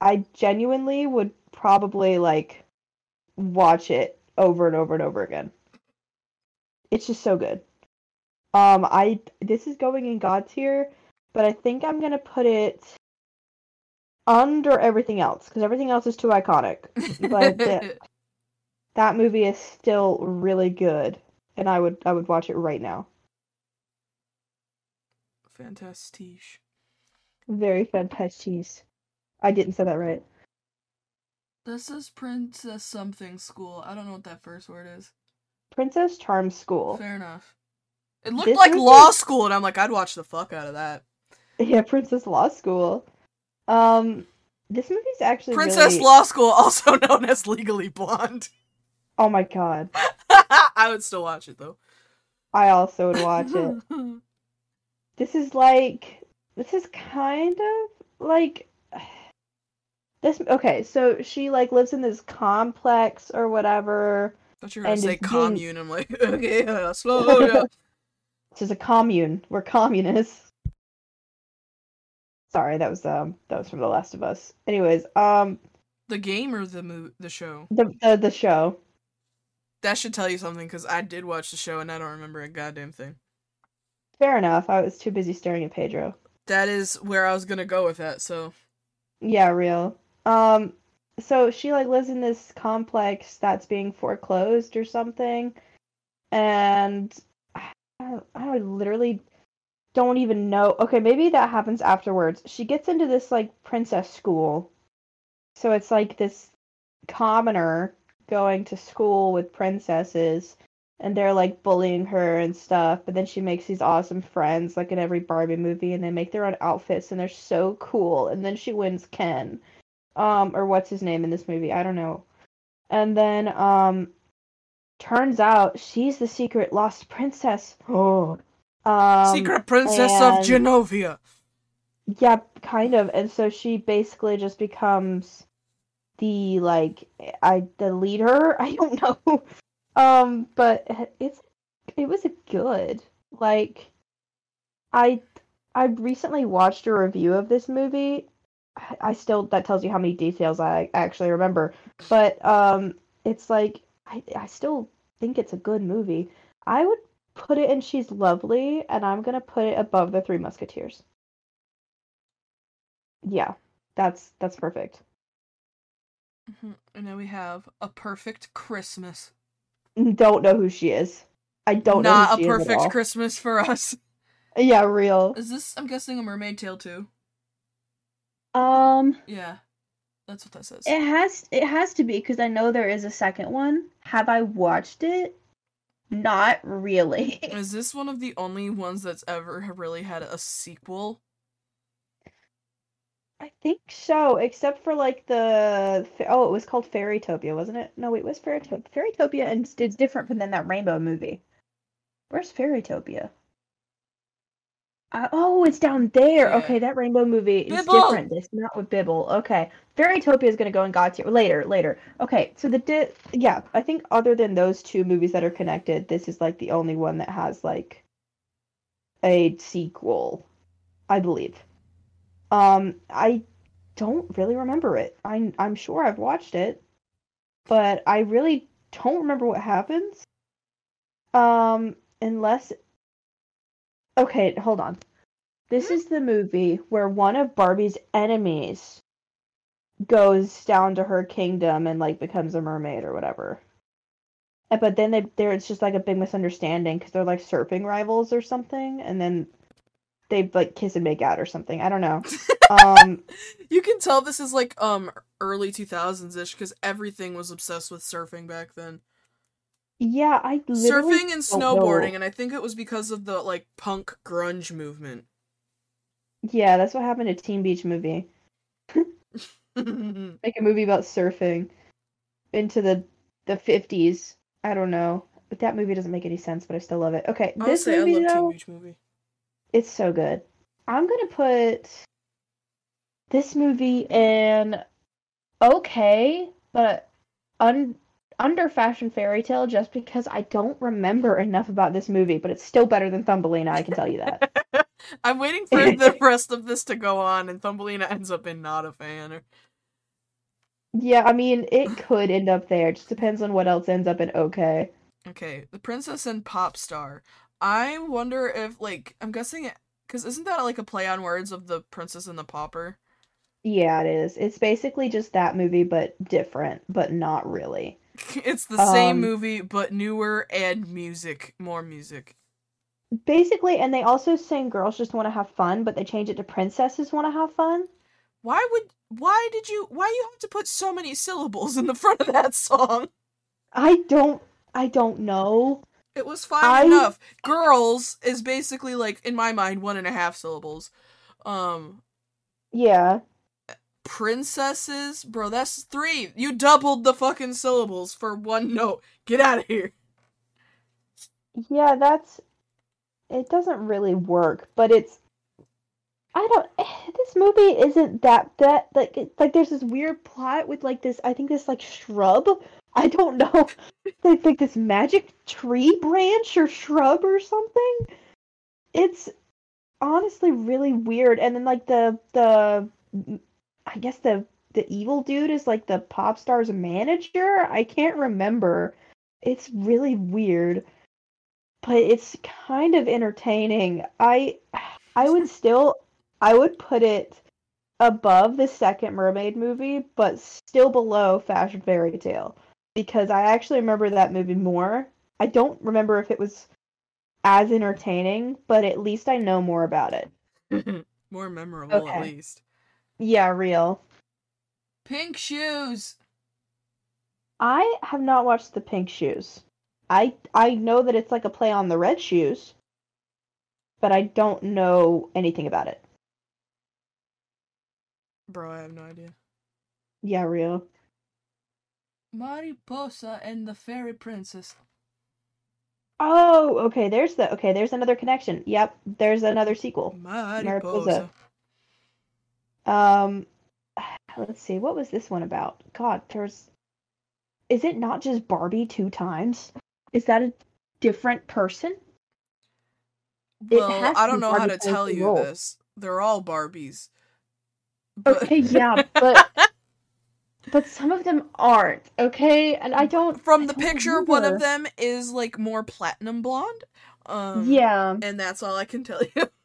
I genuinely would probably like watch it over and over and over again. It's just so good. Um I this is going in God tier, but I think I'm going to put it under everything else cuz everything else is too iconic. [LAUGHS] But the- that movie is still really good and I would I would watch it right now. Fantastique. Very fantastic. I didn't say that right. This is Princess something school. I don't know what that first word is. Princess Charm School. Fair enough. It looked This like law school, and I'm like, I'd watch the fuck out of that. [LAUGHS] Yeah, Princess Law School. Um, this movie's actually Princess really... Law School, [LAUGHS] also known as Legally Blonde. Oh my god, [LAUGHS] I would still watch it though. I also would watch it. [LAUGHS] This is like, this is kind of like [SIGHS] this. Okay, so she like lives in this complex or whatever. thought you were gonna say it's being- commune. I'm like, [LAUGHS] okay, uh, slow down. This is a commune. We're communists. Sorry, that was um that was from The Last of Us. Anyways, um the game or the mo- the show? the the, the show. That should tell you something because I did watch the show and I don't remember a goddamn thing. Fair enough. I was too busy staring at Pedro. That is where I was gonna go with that. So Yeah, real. Um, so she like lives in this complex that's being foreclosed or something, and I, I literally don't even know. Okay, maybe that happens afterwards. She gets into this like princess school, so it's like this commoner going to school with princesses and they're like bullying her and stuff, but then she makes these awesome friends like in every Barbie movie and they make their own outfits and they're so cool and then she wins Ken. Um or what's his name in this movie? I don't know. And then um turns out she's the secret lost princess. Oh. [GASPS] Um, Secret Princess and- of Genovia. Yeah, kind of. And so she basically just becomes the like I the leader. [LAUGHS] I don't know. Um, but it's it was a good like I I recently watched a review of this movie. I, I still that tells you how many details I actually remember. But um it's like I I still think it's a good movie. I would put it in She's Lovely and I'm going to put it above The Three Musketeers. Yeah, that's that's perfect. Mhm. And then we have A Perfect Christmas. Don't know who she is. I don't know Not a she is at perfect. Christmas for us. [LAUGHS] Yeah, real. Is this, I'm guessing, a mermaid tale too? Um, Yeah. That's what that says. it has it has to be because I know there is a second one. Have I watched it? Not really. [LAUGHS] Is this one of the only ones that's ever really had a sequel? I think so, except for like the oh, it was called Fairytopia, wasn't it? No, wait, it was Fairytopia. Fairytopia and it's different from than that Rainbow movie. Where's Fairytopia? Uh, oh, it's down there. Yeah. Okay, that Rainbow movie is Bibble! different. It's not with Bibble. Okay, Fairytopia is gonna go in God tier later. Later. Okay, so the di- yeah, I think other than those two movies that are connected, this is like the only one that has like a sequel, I believe. Um, I don't really remember it. I'm I'm sure I've watched it, but I really don't remember what happens. Um, unless Okay, hold on. This is the movie where one of Barbie's enemies goes down to her kingdom and like becomes a mermaid or whatever. Uh, But then they there it's just like a big misunderstanding because they're like surfing rivals or something, and then they like kiss and make out or something. I don't know. [LAUGHS] Um, [LAUGHS] You can tell this is like um early 2000s ish because everything was obsessed with surfing back then. yeah, I literally Surfing and don't know. snowboarding, and I think it was because of the like punk grunge movement. Yeah, that's what happened to Teen Beach Movie. [LAUGHS] Make a movie about surfing into the the fifties. I don't know. But that movie doesn't make any sense, but I still love it. Okay, this Honestly, I movie love though, Teen Beach Movie. It's so good. I'm gonna put this movie in okay, but un under Fashion Fairy Tale just because I don't remember enough about this movie, but it's still better than Thumbelina, I can tell you that. [LAUGHS] I'm waiting for the [LAUGHS] rest of this to go on, and Thumbelina ends up in not a fan. Or... yeah, I mean it could end up there. It just depends on what else ends up in okay. Okay, The Princess and Pop Star. I wonder if, like, I'm guessing it, because isn't that like a play on words of The Princess and the Pauper? Yeah, it is. It's basically just that movie, but different, but not really. [LAUGHS] it's the same Um, movie, but newer and music, more music. Basically, and they also sing "Girls Just Want to Have Fun," but they change it to "Princesses Want to Have Fun." Why would, why did you, why you have to put so many syllables in the front of that song? I don't, I don't know. It was fine I- enough. Girls is basically like, in my mind, one and a half syllables. Um, Yeah, princesses, bro, that's three. You doubled the fucking syllables for one note. Get out of here. yeah, that's. It doesn't really work, but it's. I don't. [SIGHS] This movie isn't that that like it- like. There's this weird plot with like this. I think this like shrub. I don't know. [LAUGHS] Like like this magic tree branch or shrub or something. It's honestly really weird. And then like the the I guess the the evil dude is like the pop star's manager. I can't remember. It's really weird. But it's kind of entertaining. I I would [LAUGHS] still I would put it above the second mermaid movie, but still below Fashion Fairy Tale. Because I actually remember that movie more. I don't remember if it was as entertaining, but at least I know more about it. [LAUGHS] More memorable, at least. Yeah, real. Pink shoes. I have not watched the Pink Shoes. I I know that it's like a play on the Red Shoes, but I don't know anything about it. Bro, I have no idea. Yeah, real. Mariposa and the Fairy Princess. Oh, okay. There's the okay. There's another connection. Yep. There's another sequel. Mariposa. Um, let's see. What was this one about? God, there's. Is it not just Barbie two times? Is that a different person? Well, I don't be know how to tell you role. this. They're all Barbies. But- Okay, yeah, but [LAUGHS] but some of them aren't. Okay, and I don't. From the don't picture, one of them is like more platinum blonde. Um, Yeah, and that's all I can tell you. [LAUGHS]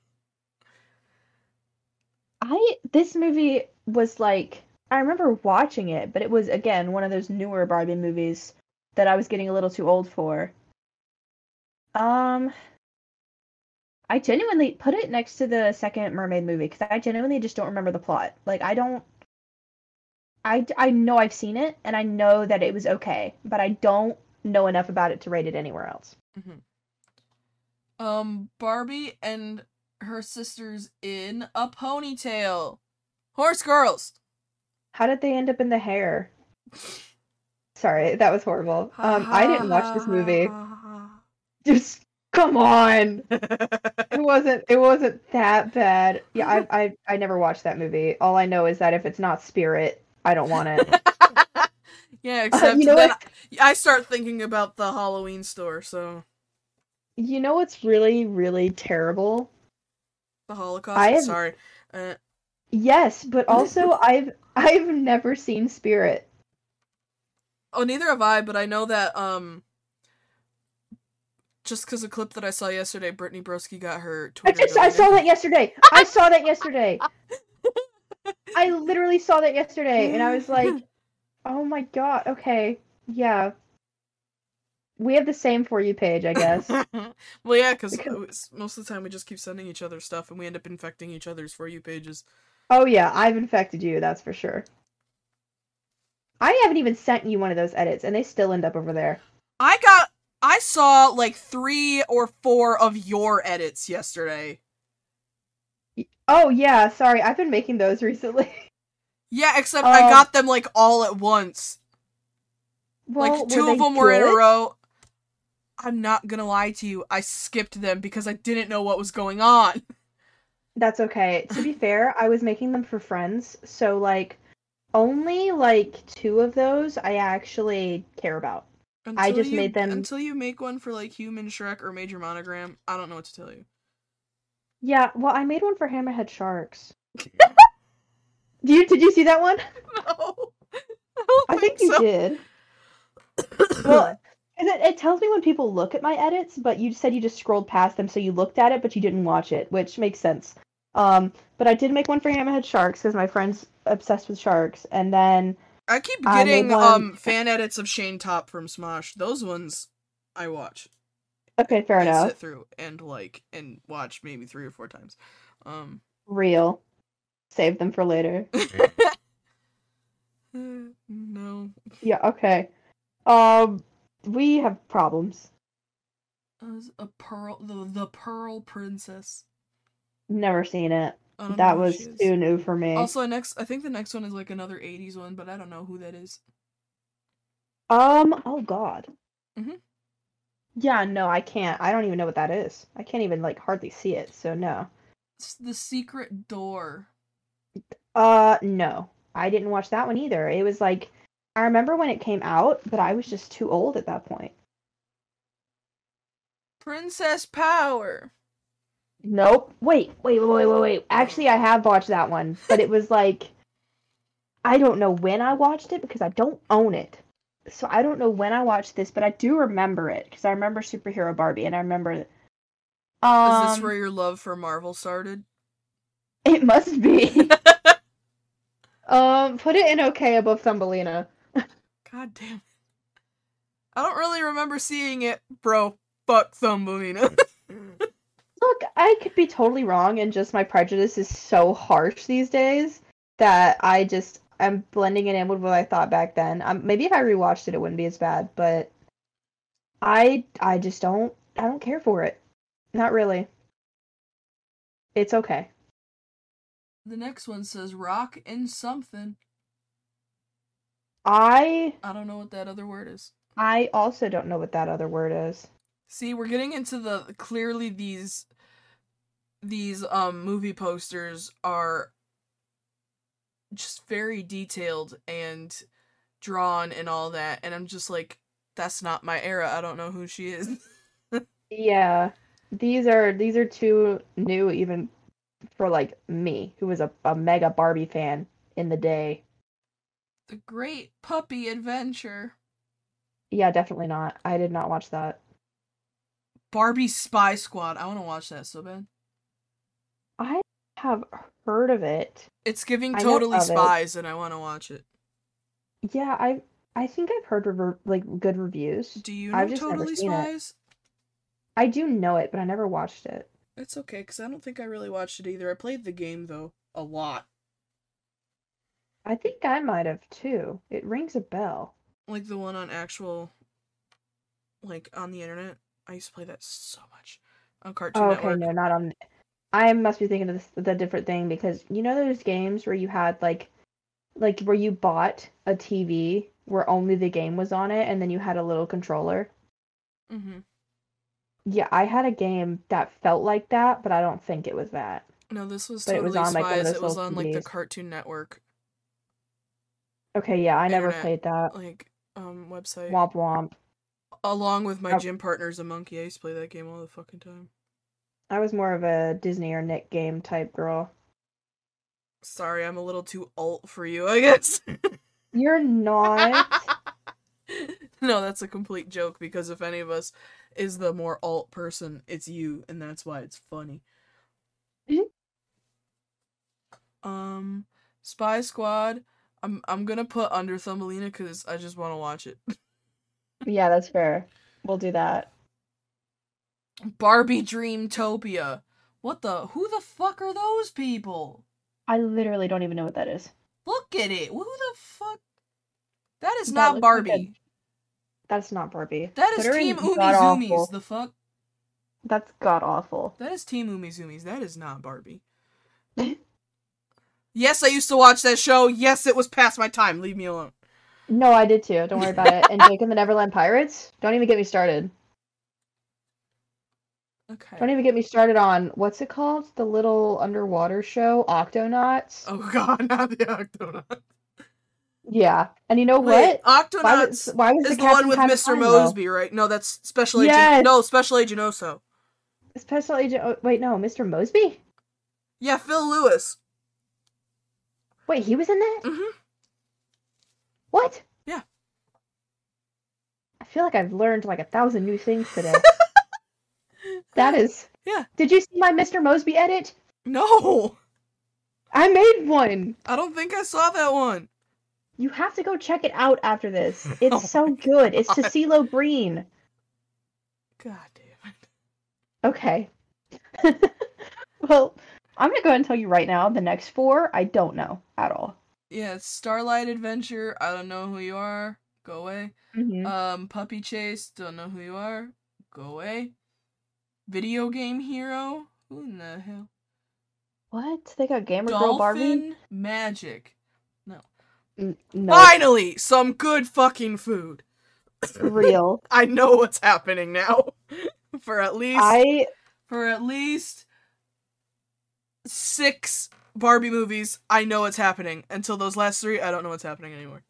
I this movie was like I remember watching it, but it was again one of those newer Barbie movies that I was getting a little too old for. Um I genuinely put it next to the second Mermaid movie cuz I genuinely just don't remember the plot. Like I don't I I know I've seen it and I know that it was okay, but I don't know enough about it to rate it anywhere else. um, Barbie and her sisters in a ponytail. Horse girls. How did they end up in the hair? Sorry, that was horrible. Um I didn't watch this movie. Just come on. [LAUGHS] It wasn't. It wasn't that bad. Yeah, I, [LAUGHS] I, I never watched that movie. All I know is that if it's not Spirit, I don't want it. [LAUGHS] yeah, except you know then what? I, start thinking about the Halloween store. So you know what's really, really terrible? the Holocaust. I have- Sorry. Uh, Yes, but [LAUGHS] also I've I've never seen Spirit. oh, neither have I. But I know that um, just because a clip that I saw yesterday, Brittany Broski got her I just I saw that yesterday. I saw that yesterday. [LAUGHS] [LAUGHS] I literally saw that yesterday, and I was like, [LAUGHS] "Oh my god, okay, yeah." We have the same for you page, I guess. [LAUGHS] well, yeah, because Because- most of the time we just keep sending each other stuff, and we end up infecting each other's for you pages. Oh yeah, I've infected you, that's for sure. I haven't even sent you one of those edits, and they still end up over there. I got, I saw like three or four of your edits yesterday. Oh yeah, sorry, I've been making those recently. [LAUGHS] Yeah, except I Um, got them like all at once. well, like two of them were in a row. I'm not gonna lie to you. I skipped them because I didn't know what was going on. [LAUGHS] That's okay. To be fair, I was making them for friends, so like only like two of those I actually care about. I just you- made them- until you make one for like Human Shrek or Major Monogram. I don't know what to tell you. Yeah, well, I made one for Hammerhead Sharks. Do [LAUGHS] you did you see that one? [LAUGHS] No, I I think you so. did. [COUGHS] Well, it, it tells me when people look at my edits, but you said you just scrolled past them, so you looked at it, but you didn't watch it, which makes sense. Um, but I did make one for Hammerhead Sharks because my friend's obsessed with sharks, and then I keep I getting one- um fan edits of Shayne Topp from Smosh. Those ones I watch. Okay, fair and enough. sit through and like and watch maybe three or four times. Um Real. Save them for later. [LAUGHS] [SIGHS] no. Yeah, okay. Um, we have problems. As a pearl the the Pearl Princess. Never seen it. I don't know That was too new for me. Also next I think the next one is like another 80s one, but I don't know who that is. Um, oh god. Mhm. Yeah, no, I can't. I don't even know what that is. I can't even like hardly see it, so no. It's the secret door. Uh, no. I didn't watch that one either. It was like I remember when it came out, but I was just too old at that point. Princess Power. Nope. Wait, wait, wait, wait, wait, wait. Actually, I have watched that one, but it was like I don't know when I watched it because I don't own it. So I don't know when I watched this, but I do remember it because I remember Superhero Barbie and I remember Is um this where your love for Marvel started? it must be. [LAUGHS] um put it in okay above Thumbelina. [LAUGHS] God damn. I don't really remember seeing it, bro. Fuck Thumbelina. [LAUGHS] Look, I could be totally wrong and just my prejudice is so harsh these days that I just I'm blending it in with what I thought back then. Um, maybe if I rewatched it, it wouldn't be as bad. But I I just don't I don't care for it. Not really. It's okay. The next one says rock in something. I I don't know what that other word is. I also don't know what that other word is. See, we're getting into the clearly these these um movie posters are just very detailed and drawn and all that and I'm just like that's not my era. I don't know who she is. Yeah. These are these are too new even for like me, who was a, a mega Barbie fan in the day. the Great Puppy Adventure. Yeah, definitely not. I did not watch that. Barbie Spy Squad. I want to watch that so bad. I have heard of it. It's giving totally of it. spies and I want to watch it. Yeah, I I think I've heard rever- like good reviews. Do you know I've just never Totally seen it. Spies? I do know it, but I never watched it. It's okay cuz I don't think I really watched it either. I played the game though a lot. I think I might have too. It rings a bell. Like the one on actual like on the internet. I used to play that so much on Cartoon Oh, okay, Network. no, not on. I must be thinking of this, the different thing because you know those games where you had like, like where you bought a TV where only the game was on it, and then you had a little controller. Mm-hmm. Yeah, I had a game that felt like that, but I don't think it was that. No, this was But it was Totally on, like, Spies. It was on like the Cartoon Network Okay, yeah, I never Internet. played that. like um website. Womp womp. Along with my Oh. gym partner's a monkey. I used to play that game all the fucking time. I was more of a Disney or Nick game type girl. Sorry, I'm a little too alt for you, I guess. [LAUGHS] You're not. [LAUGHS] no, that's a complete joke because if any of us is the more alt person, it's you, and that's why it's funny. Mhm. Um, Spy Squad. I'm I'm gonna put under Thumbelina because I just want to watch it. [LAUGHS] yeah, that's fair. We'll do that. Barbie Dreamtopia. What the? Who the fuck are those people? I literally don't even know what that is. Look at it. Who the fuck? That is That not like Barbie. a- That's not Barbie. That is Team awful. The fuck? That's god awful. That is Team Umi Zoomies. That is not Barbie. [LAUGHS] yes, I used to watch that show. Yes, it was past my time. Leave me alone. No, I did too. Don't worry about it. And [LAUGHS] Jake and the Neverland Pirates? Don't even get me started. Okay. Don't even get me started on what's it called? The little underwater show, Octonauts. Oh god, [LAUGHS] not the Octonaut. Yeah. And you know Wait, what? Why was, Octonauts why was is the the one with Mr. though? Moseby, right? No, that's Special Agent. Yes! No, Special Agent Oso. Special Agent. Wait, no, Mr. Moseby. Yeah, Phil Lewis. Wait, he was in that. Mhm. What? Yeah. I feel like I've learned like a thousand new things today. [LAUGHS] that is. Yeah. Did you see my Mr. Moseby edit? No, I made one. I don't think I saw that one. You have to go check it out after this. [LAUGHS] It's Oh so good. It's God. CeeLo Green. God damn it. Okay. [LAUGHS] Well, I'm gonna go ahead and tell you right now, the next four I don't know at all. Yeah, Starlight Adventure. I don't know who you are. Go away. Mhm. Um, Puppy Chase. Don't know who you are. Go away. Video Game Hero. Who in the hell? What? They got Gamer Girl Barbie? Dolphin Magic. N- no, Finally, some good fucking food. real. [LAUGHS] I know what's happening now. [LAUGHS] for at least I for at least six Barbie movies, I know what's happening. Until those last three, I don't know what's happening anymore.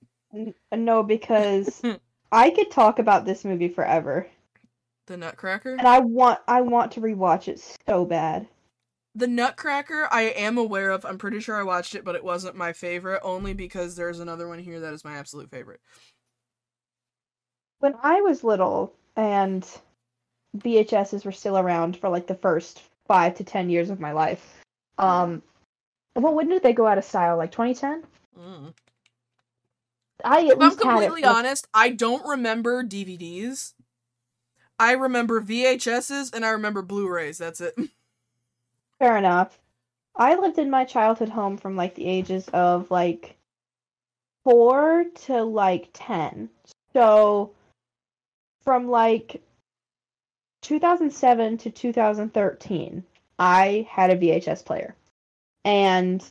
no because [LAUGHS] I could talk about this movie forever, The Nutcracker. and I want I want to rewatch it so bad. The Nutcracker, I am aware of. I'm pretty sure I watched it, but it wasn't my favorite, only because there's another one here that is my absolute favorite. When I was little and VHSs were still around for like the first five to ten years of my life, um, well, when did they go out of style? Like 2010? Mm. I If I'm least had it. completely like, honest, I don't remember DVDs. I remember VHSs and I remember Blu-rays. That's it. [LAUGHS] Fair enough. I lived in my childhood home from like the ages of like four to like ten. So from like 2007 to 2013, I had a VHS player, and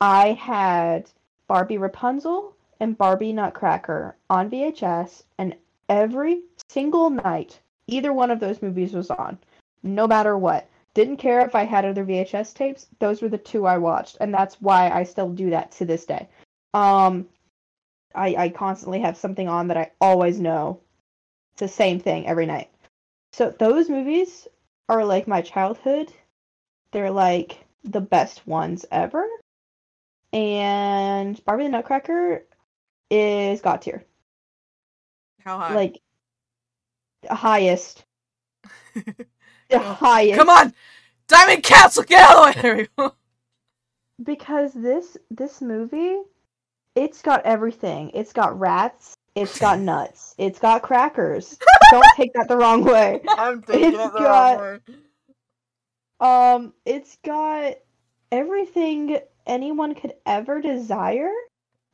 I had Barbie Rapunzel and Barbie Nutcracker on VHS, and every single night, either one of those movies was on, no matter what. Didn't care if I had other VHS tapes; those were the two I watched, and that's why I still do that to this day. Um, I I constantly have something on that I always know. It's the same thing every night. So those movies are like my childhood. They're like the best ones ever. And Barbie the Nutcracker is God tier. How high? Like the highest. [LAUGHS] The Go. highest. Come on, Diamond Castle, get out of the way. [LAUGHS] Because this this movie, it's got everything. It's got rats. It's got [LAUGHS] nuts. It's got crackers. Don't take that the wrong way. I'm taking It's it the got- wrong way. Um, it's got everything anyone could ever desire.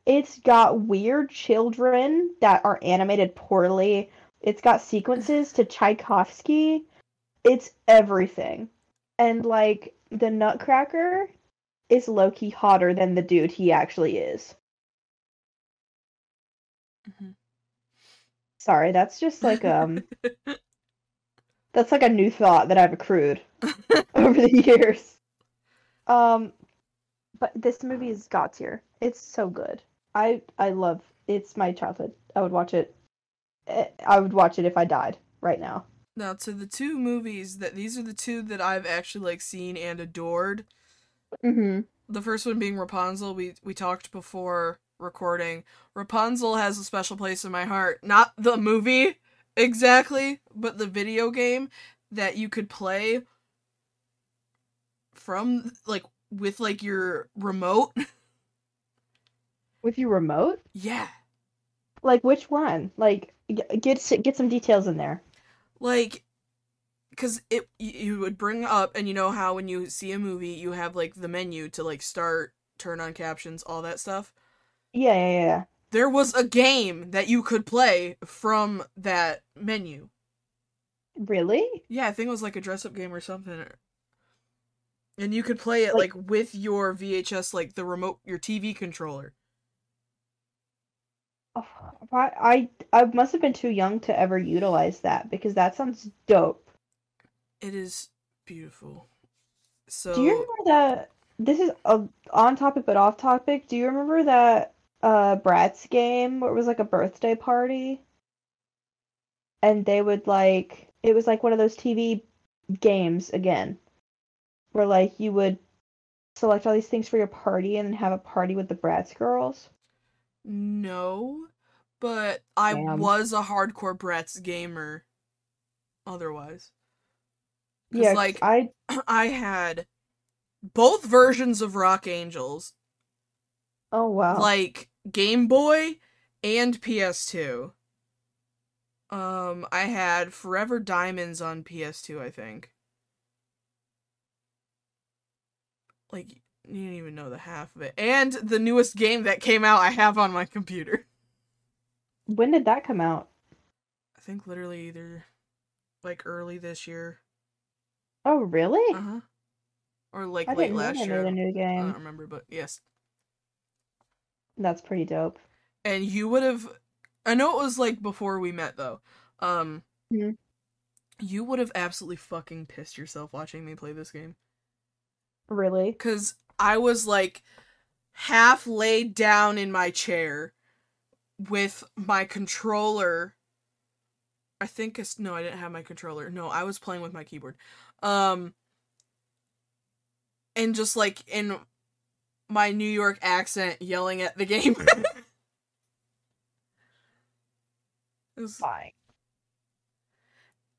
It's got weird children that are animated poorly. It's got sequences to Tchaikovsky. It's everything. And like the Nutcracker is low key hotter than the dude he actually is. Mhm. Sorry, that's just like um [LAUGHS] that's like a new thought that I've accrued [LAUGHS] over the years. Um, but this movie is god tier. It's so good. I I love. It's my childhood. I would watch it. Eh, I would watch it if I died right now. Now to the two movies that these are the two that I've actually like seen and adored. Mm-hmm. The first one being Rapunzel. We we talked before recording. Rapunzel has a special place in my heart. Not the movie exactly, but the video game that you could play from like with like your remote. [LAUGHS] With your remote, yeah. like which one? Like get get some details in there. like because it you would bring up and you know how when you see a movie you have like the menu to like start turn on captions all that stuff Yeah, yeah, yeah. there was a game that you could play from that menu Really? yeah i think it was like a dress up game or something and you could play it like, Like- with your vhs like the remote your tv controller [SIGHS] I I I must have been too young to ever utilize that because that sounds dope. it is beautiful so Do you remember that? This is a, on topic but off topic. Do you remember that uh Bratz game where it was like a birthday party? And they would like it was like one of those TV games again, where like you would select all these things for your party and then have a party with the Bratz girls. No, but I Damn. was a hardcore Bratz gamer. Otherwise, Yeah, like I [CLEARS THROAT] I had both versions of Rock Angels, oh wow. like Game Boy and PS2. Um, I had Forever Diamonds on PS2, I think. Like you didn't even know the half of it, and the newest game that came out, I have on my computer. when did that come out? I think literally either like early this year. Oh really? Uh huh. Or like I late last year. a new I don't remember, but yes. That's pretty dope. And you would have I know it was like before we met though. Um Mhm. you would have absolutely fucking pissed yourself watching me play this game. Really? Cause I was like half laid down in my chair with my controller. I think it's no, I didn't have my controller. No, I was playing with my keyboard. Um and just like in my New York accent yelling at the game. [LAUGHS] It was- Fine.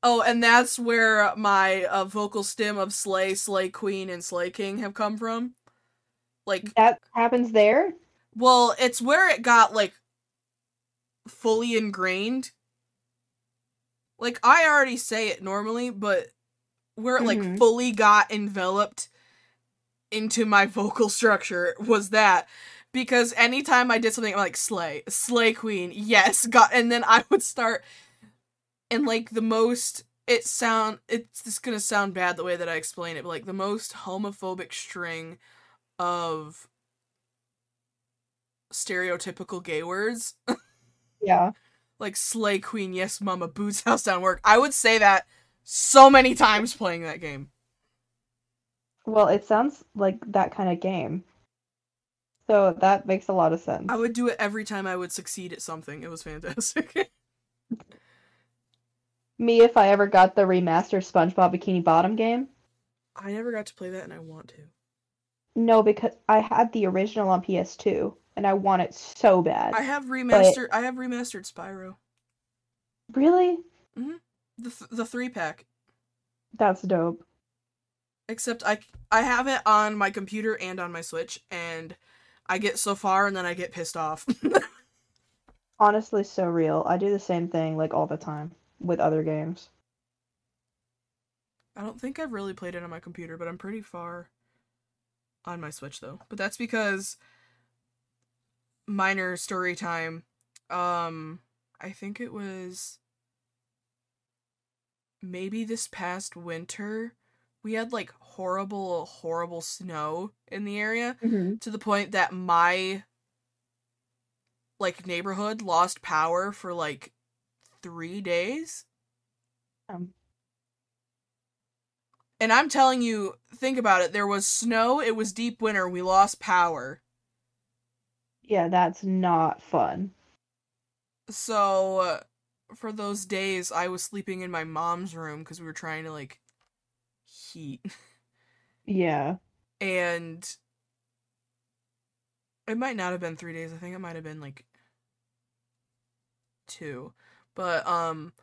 oh, and that's where my uh, vocal stem of Slay, Slay Queen, and Slay King have come from. Like, That happens there? well, it's where it got like fully ingrained. Like I already say it normally, but where it like Mhm. fully got enveloped into my vocal structure was that because anytime I did something I'm like slay, slay queen, yes, got and then I would start and like the most it sound it's just gonna sound bad the way that I explain it, but like the most homophobic string of stereotypical gay words. [LAUGHS] Yeah. like slay queen, yes mama, boots house down work. I would say that so many times playing that game. Well, it sounds like that kind of game. So that makes a lot of sense. I would do it every time I would succeed at something. It was fantastic. [LAUGHS] Me, if I ever got the remastered SpongeBob Bikini Bottom game. I never got to play that and I want to. No, because I had the original on PS2 and I want it so bad. I have remastered I have remastered Spyro. Really? Mhm. The th- the 3 pack. That's dope. Except I I have it on my computer and on my Switch and I get so far and then I get pissed off. [LAUGHS] Honestly, so real. I do the same thing like all the time with other games. I don't think I've really played it on my computer, but I'm pretty far on my Switch though. But that's because minor story time. Um I think it was maybe this past winter we had like horrible horrible snow in the area Mm-hmm. to the point that my like neighborhood lost power for like 3 days. Um, And I'm telling you, think about it. There was snow, it was deep winter, we lost power. yeah, that's not fun. So, uh, for those days, I was sleeping in my mom's room because we were trying to, like, heat. [LAUGHS] Yeah. And it might not have been three days. I think it might have been, like, two. But, um,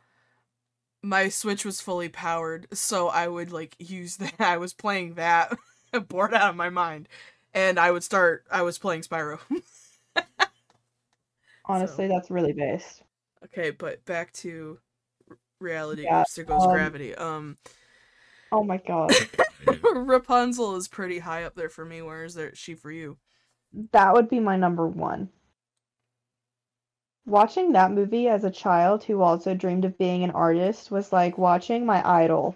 my Switch was fully powered, so I would, like, use [LAUGHS] that. I was playing that, [LAUGHS] bored out of my mind. And I would start, I was playing Spyro. [LAUGHS] Honestly, that's really based. Okay, but back to reality. Yeah, There goes um, gravity. Um, Oh my god. Rapunzel is pretty high up there for me. Where is there she for you? That would be my number one. Watching that movie as a child who also dreamed of being an artist was like watching my idol.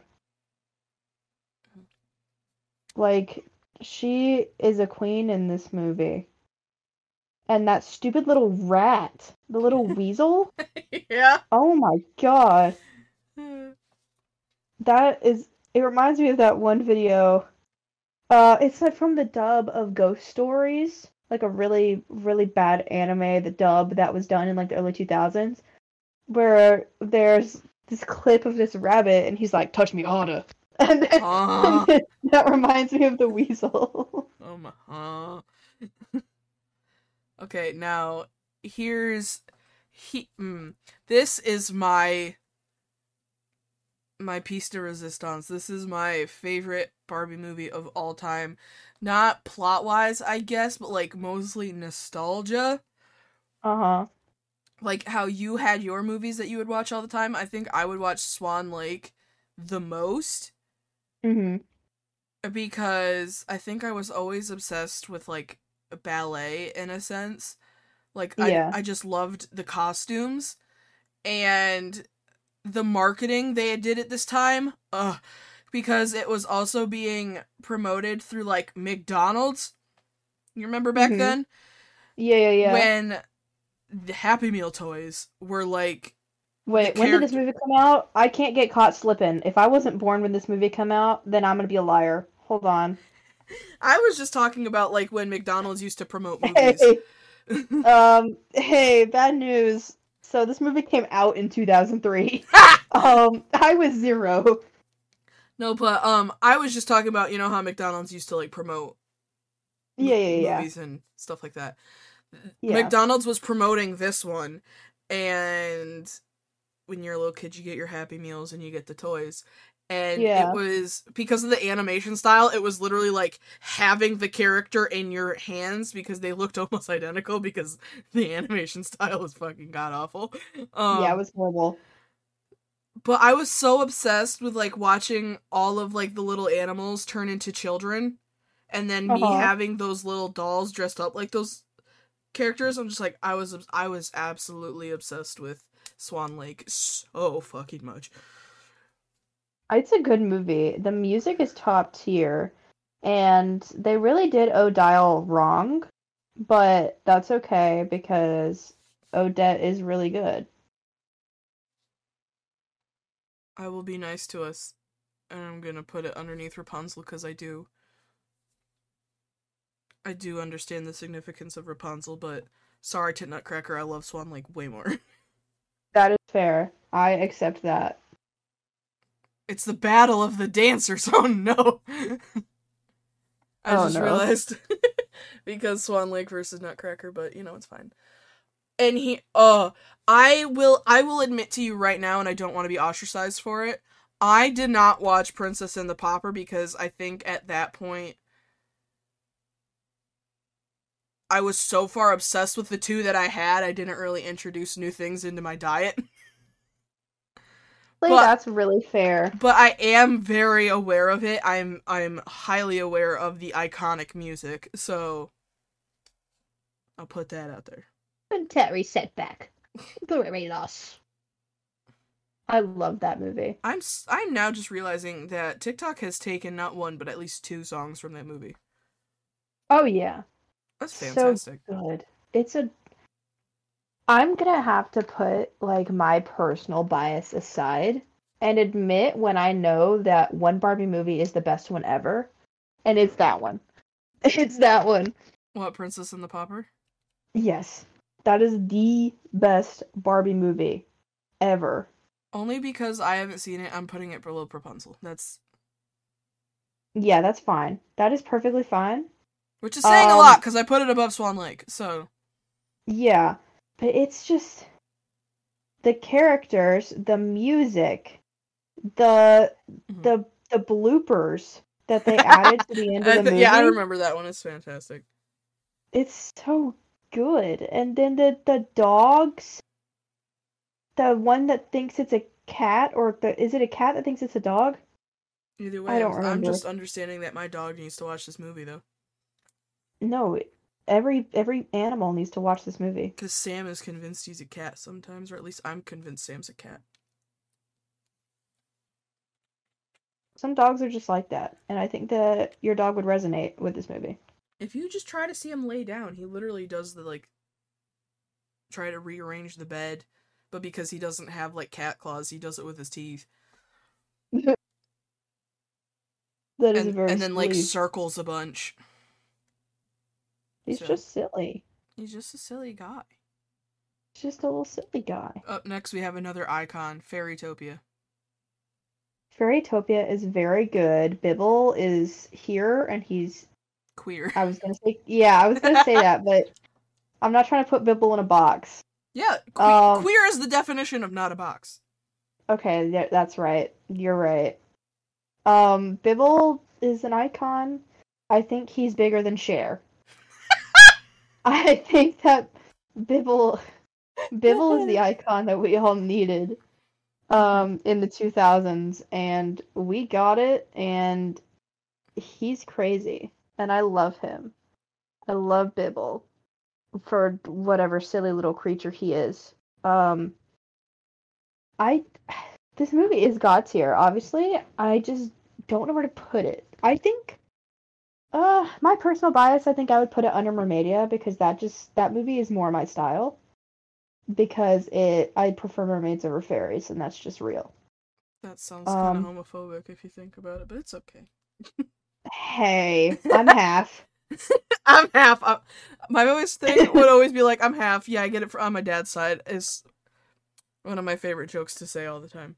Like, she is a queen in this movie. And that stupid little rat, the little [LAUGHS] weasel, yeah. oh my god. [SIGHS] That is, it reminds me of that one video. Uh, it's like from the dub of Ghost Stories, like a really, really bad anime, the dub that was done in like the early 2000s, where there's this clip of this rabbit and he's like, touch me harder. [LAUGHS] And, then- and [LAUGHS] then that reminds me of the weasel. [LAUGHS] Oh my. uh. okay, now here's he. Mm, this is my my piece de resistance. This is my favorite Barbie movie of all time. Not plot wise, I guess, but like mostly nostalgia. Uh huh. Like how you had your movies that you would watch all the time. I think I would watch Swan Lake the most hmm because I think I was always obsessed with like ballet in a sense. Like Yeah. I I just loved the costumes and the marketing they did at this time. Ugh, because it was also being promoted through like McDonald's. You remember back Mhm. then Yeah, yeah, yeah. when the Happy Meal toys were like Wait, when did this movie come out? I can't get caught slipping. If I wasn't born when this movie come out, then I'm gonna be a liar. Hold on. I was just talking about like when McDonald's used to promote [LAUGHS] movies. Hey, um, hey, bad news. So this movie came out in 2003. [LAUGHS] um, I was zero. No, but um, I was just talking about you know how McDonald's used to like promote Yeah, yeah, yeah. movies and stuff like that. Yeah. McDonald's was promoting this one, and when you're a little kid, you get your Happy Meals and you get the toys. And Yeah. it was because of the animation style, it was literally like having the character in your hands because they looked [LAUGHS] almost identical because the animation [LAUGHS] style was fucking god awful. Um, yeah, it was horrible. but I was so obsessed with like watching all of like the little animals turn into children and then me Uh-huh. having those little dolls dressed up like those characters, I'm just like I was I was absolutely obsessed with Swan Lake so fucking much. It's a good movie. The music is top tier, and they really did Odile wrong, but that's okay because Odette is really good. I will be nice to us, and I'm gonna put it underneath Rapunzel because I do. I do understand the significance of Rapunzel, but sorry to Nutcracker, I love Swan Lake way more. [LAUGHS] That is fair. I accept that. It's the battle of the dancers. [LAUGHS] Oh no. I Oh, just no. realized [LAUGHS] because Swan Lake versus Nutcracker, but you know it's fine. And he uh I will I will admit to you right now and I don't want to be ostracized for it. I did not watch Princess and the Pauper because I think at that point I was so far obsessed with the two that I had, I didn't really introduce new things into my diet. [LAUGHS] Like But- that's really fair. but I am very aware of it. I'm I'm highly aware of the iconic music, so I'll put that out there. And Terry setback. Barbados. I love that movie. I'm I'm now just realizing that TikTok has taken not one but at least two songs from that movie. Oh yeah. That's So fantastic. good. It's a I'm gonna have to put like my personal bias aside and admit when I know that one Barbie movie is the best one ever, and it's that one. [LAUGHS] It's that one. what Princess and the Pauper? Yes, that is the best Barbie movie ever. Only because I haven't seen it, I'm putting it below Rapunzel. That's Yeah, that's fine. That is perfectly fine. which is saying a Um, lot because I put it above Swan Lake. So Yeah, but it's just the characters, the music, the Mhm. the the bloopers that they [LAUGHS] added to the end of the th- movie. yeah, I remember that one. It's fantastic. It's so good. And then the the dogs, the one that thinks it's a cat, or the is it a cat that thinks it's a dog? Either way, I don't I'm, I'm just understanding that my dog needs to watch this movie though. No, every every animal needs to watch this movie. Because Sam is convinced he's a cat sometimes, or at least I'm convinced Sam's a cat. Some dogs are just like that, and I think that your dog would resonate with this movie. If you just try to see him lay down, he literally does the like try to rearrange the bed, but because he doesn't have like cat claws, he does it with his teeth. [LAUGHS] That is And, very and then like circles a bunch. He's so- just silly. He's just a silly guy. He's just a little silly guy. Up next we have another icon, Fairytopia. Fairytopia is very good. Bibble is here, and he's. Queer. I was gonna say, yeah, I was gonna say that, [LAUGHS] but I'm not trying to put Bibble in a box. Yeah, que- Um, queer is the definition of not a box. Okay, yeah, that's right. You're right. Um, Bibble is an icon. I think he's bigger than Cher. I think that Bibble Bibble is the [LAUGHS] icon that we all needed um in the 2000s and we got it and he's crazy and I love him. I love Bibble for whatever silly little creature he is. Um I this movie is god tier. Obviously, I just don't know where to put it. I think, uh, my personal bias, I think I would put it under Mermaidia because that just that movie is more my style. Because it, I prefer mermaids over fairies, and that's just real. That sounds kind Um, of homophobic if you think about it, but it's okay. Hey, [LAUGHS] I'm half. [LAUGHS] I'm half. i my always thing would always be like, I'm half. Yeah, I get it from on my dad's side. Is one of my favorite jokes to say all the time.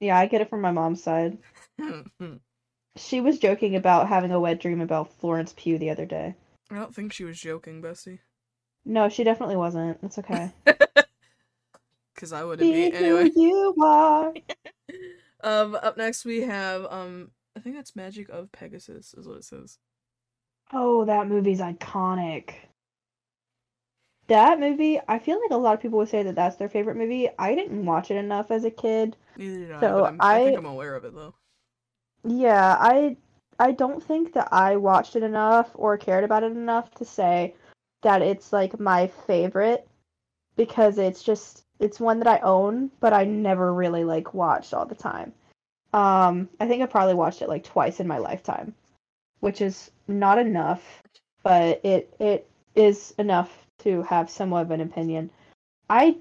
Yeah, I get it from my mom's side. [LAUGHS] I She was joking about having a wet dream about Florence Pugh the other day. I don't think she was joking, Bessie. No, she definitely wasn't. It's okay. [LAUGHS] Because I wouldn't be Be anyway. you are. [LAUGHS] Um, up next we have um, I think that's Magic of Pegasus is what it says. Oh, that movie's iconic. That movie, I feel like a lot of people would say that that's their favorite movie. I didn't watch it enough as a kid. Neither did I, So but I'm, I, think I'm aware of it though. Yeah, I I don't think that I watched it enough or cared about it enough to say, that it's like my favorite because it's just it's one that I own, but I never really like watched all the time. Um, I think I probably watched it like twice in my lifetime, which is not enough, but it it is enough to have somewhat of an opinion. I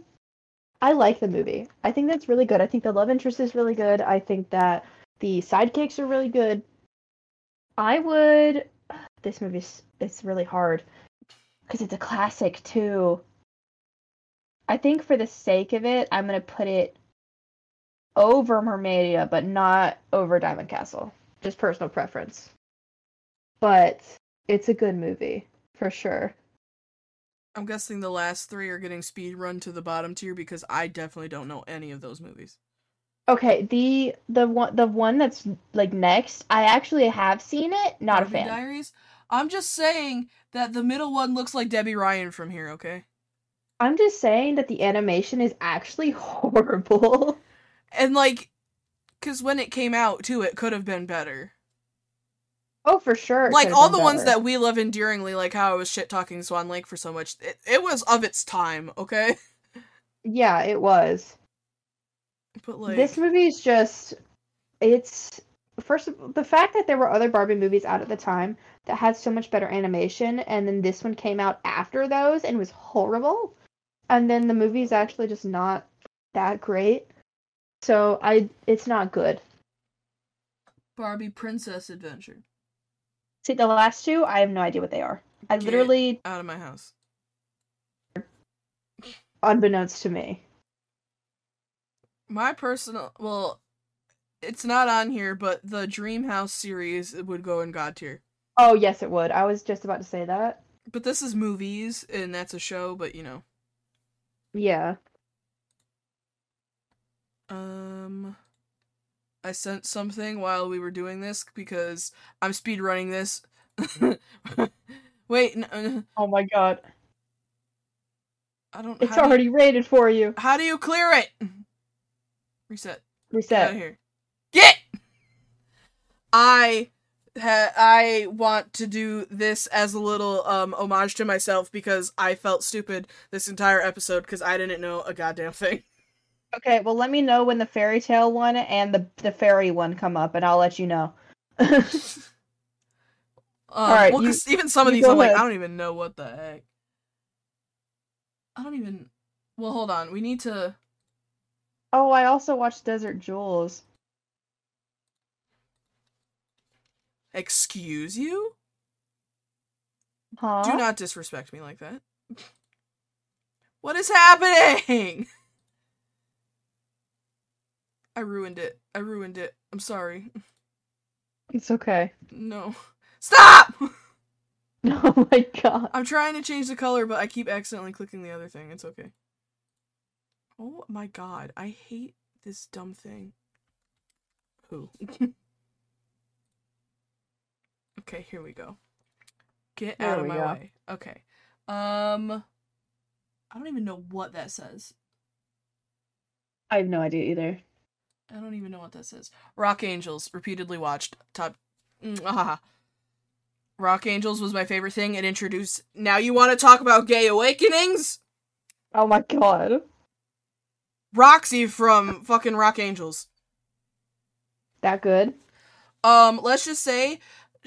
I like the movie. I think that's really good. I think the love interest is really good. I think that the sidekicks are really good. I would [SIGHS] this movie's it's really hard because it's a classic too. I think for the sake of it, I'm gonna put it over Mermaidia, but not over Diamond Castle. Just personal preference. But it's a good movie for sure. I'm guessing the last three are getting speed run to the bottom tier because I definitely don't know any of those movies. Okay, the the one the one that's like next, I actually have seen it. Not a fan. Diaries. I'm just saying that the middle one looks like Debby Ryan from here. Okay. I'm just saying that the animation is actually [LAUGHS] horrible. And like, cause when it came out too, it could have been better. Oh, for sure. like all the ones that we love endearingly, like how I was shit talking Swan Lake for so much. It, it was of its time, okay. [LAUGHS] Yeah, it was. But like, this movie is just it's first of all the fact that there were other Barbie movies out at the time that had so much better animation and then this one came out after those and was horrible and then the movie's actually just not that great. So I it's not good. Barbie Princess Adventure. See, the last two, I have no idea what they are. I Get literally out of my house. unbeknownst to me. My personal, well, it's not on here, but the Dreamhouse series would go in God tier. Oh, yes it would. I was just about to say that. But this is movies, and that's a show. But you know, Yeah. um, I sent something while we were doing this because I'm speed running this. [LAUGHS] Wait, uh, Oh my god. I don't. It's do you- already rated for you. how do you clear it? Reset. Reset. Get out of here. Get. I ha- I want to do this as a little um homage to myself because I felt stupid this entire episode because I didn't know a goddamn thing. [LAUGHS] Okay, well, let me know when the fairy tale one and the the fairy one come up, and I'll let you know. [LAUGHS] Um, right, well, you- 'cause even some of these, I'm like. I don't even know what the heck. I don't even. Well, hold on. We need to. Oh, I also watched Desert Jewels. Excuse you? Huh? Do not disrespect me like that. [LAUGHS] What is happening? [LAUGHS] I ruined it. I ruined it. I'm sorry. It's okay. No. Stop! [LAUGHS] Oh my god. I'm trying to change the color, but I keep accidentally clicking the other thing. It's okay. Oh my god. I hate this dumb thing. Who? [LAUGHS] okay, here we go. Get There out of my go. way. Okay. Um I don't even know what that says. I have no idea either. I don't even know what that says. Rock Angels, repeatedly watched. Top. Mm, ah. Rock Angels was my favorite thing. It introduced. Now you want to talk about gay awakenings? Oh my god. Roxy from fucking Rock Angels. That good? Um, let's just say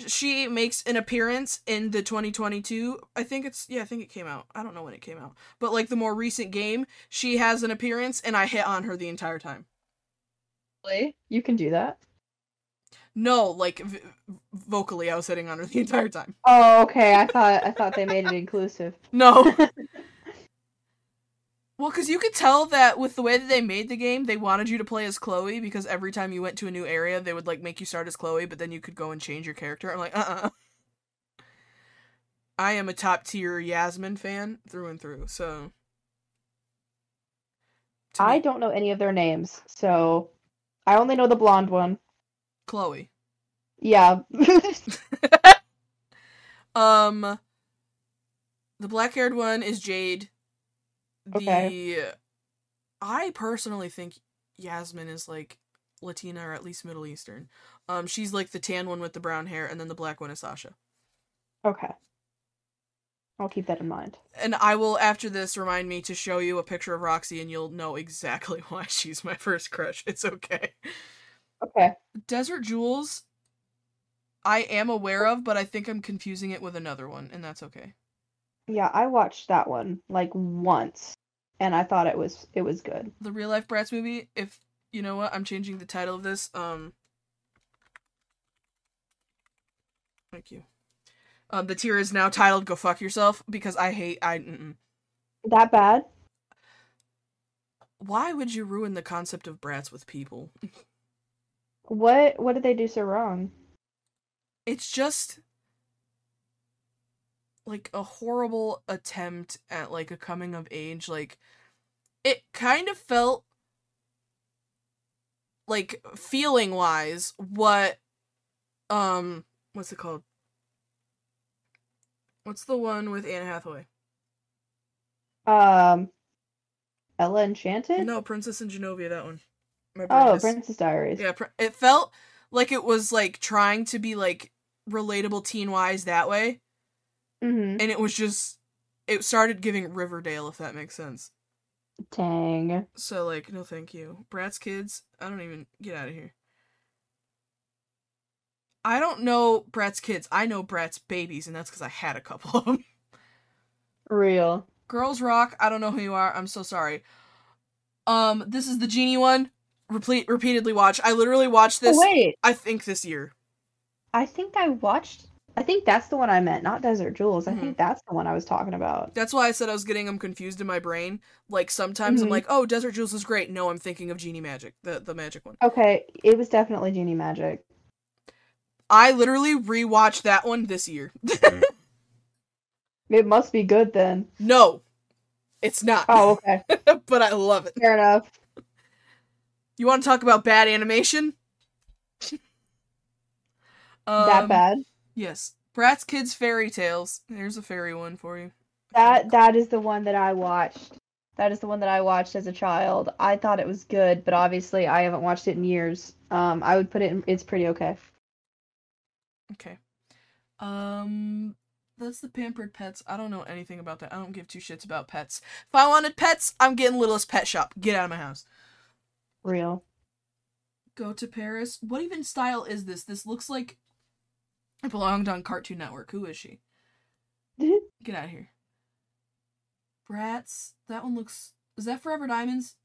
she makes an appearance in the 2022. I think it's yeah, I think it came out. I don't know when it came out, but like the more recent game, she has an appearance, and I hit on her the entire time. Really? You can do that? No, like v- vocally, I was hitting on her the [LAUGHS] entire time. Oh, okay. I thought I thought they made it inclusive. No. [LAUGHS] Well, because you could tell that with the way that they made the game, they wanted you to play as Chloe because every time you went to a new area, they would like make you start as Chloe, but then you could go and change your character. I'm like, uh uh [LAUGHS] I am a top tier Yasmin fan through and through, so. To I me, don't know any of their names, so I only know the blonde one. Chloe. Yeah. [LAUGHS] [LAUGHS] um, the black haired one is Jade. The Okay. I personally think Yasmin is like Latina or at least Middle Eastern. Um, she's like the tan one with the brown hair, and then the black one is Sasha. okay. I'll keep that in mind. And I will, after this, remind me to show you a picture of Roxy, and you'll know exactly [LAUGHS] why she's my first crush. It's okay. Okay. Desert Jewels, I am aware of, but I think I'm confusing it with another one, and that's okay. Yeah, I watched that one like once, and I thought it was it was good. The real life Bratz movie. If you know what, I'm changing the title of this. Um, thank you. Um, the tier is now titled "Go fuck yourself" because I hate I. Mm-mm. That bad? Why would you ruin the concept of brats with people? [LAUGHS] What what did they do so wrong? It's just like a horrible attempt at like a coming of age. Like it kind of felt like feeling wise what um what's it called? What's the one with Anne Hathaway? Um, Ella Enchanted. No, Princess and Genovia. That one. Oh, is- Princess Diaries. Yeah, pr- it felt like it was like trying to be like relatable teen wise that way, Mm-hmm. and it was just it started giving Riverdale if that makes sense. Dang. So like, no, thank you. Bratz kids, I don't even get out of here. I don't know Bratz kids. I know Bratz babies, and that's because I had a couple of them. Real. Girls Rock. I don't know who you are. I'm so sorry. Um, this is the genie one. Repeat, repeatedly watch. I literally watched this. oh wait, I think this year. I think I watched. I think that's the one I meant, not Desert Jewels. I Mhm. think that's the one I was talking about. That's why I said I was getting them confused in my brain. Like sometimes I'm Mhm. like, oh, Desert Jewels is great. No, I'm thinking of Genie Magic, the the magic one. Okay, it was definitely Genie Magic. I literally rewatched that one this year. [LAUGHS] It must be good then. no, it's not. Oh, [LAUGHS] okay. but I love it. Fair enough. You want to talk about bad animation? that Um, bad. Yes. Bratz Kids Fairy Tales. There's a fairy one for you. That that is the one that I watched. That is the one that I watched as a child. I thought it was good, but obviously I haven't watched it in years. Um, I would put it. In, it's pretty okay. Okay. Um that's the pampered pets. I don't know anything about that. I don't give two shits about pets. If I wanted pets, I'm getting Littlest Pet Shop. Get out of my house. Real. Go to Paris. What even style is this? This looks like it belonged on Cartoon Network. Who is she? Get out of here. Bratz. That one looks. Is that Forever Diamonds?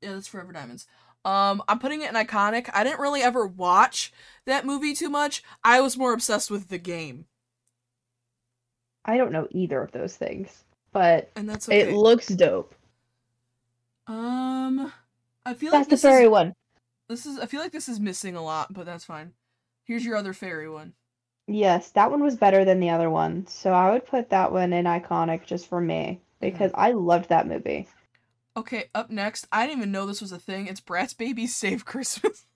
Yeah, that's Forever Diamonds. Um, I'm putting it in iconic. I didn't really ever watch that movie too much. I was more obsessed with the game, I don't know either of those things, but and that's okay. it looks dope. um, I feel like That's the this fairy is one. this is. I feel like this is missing a lot, but that's fine. Here's your other fairy one. Yes, that one was better than the other one, so I would put that one in iconic just for me because I loved that movie. Okay, up next. I didn't even know this was a thing. It's Bratz Babies Save Christmas. [LAUGHS]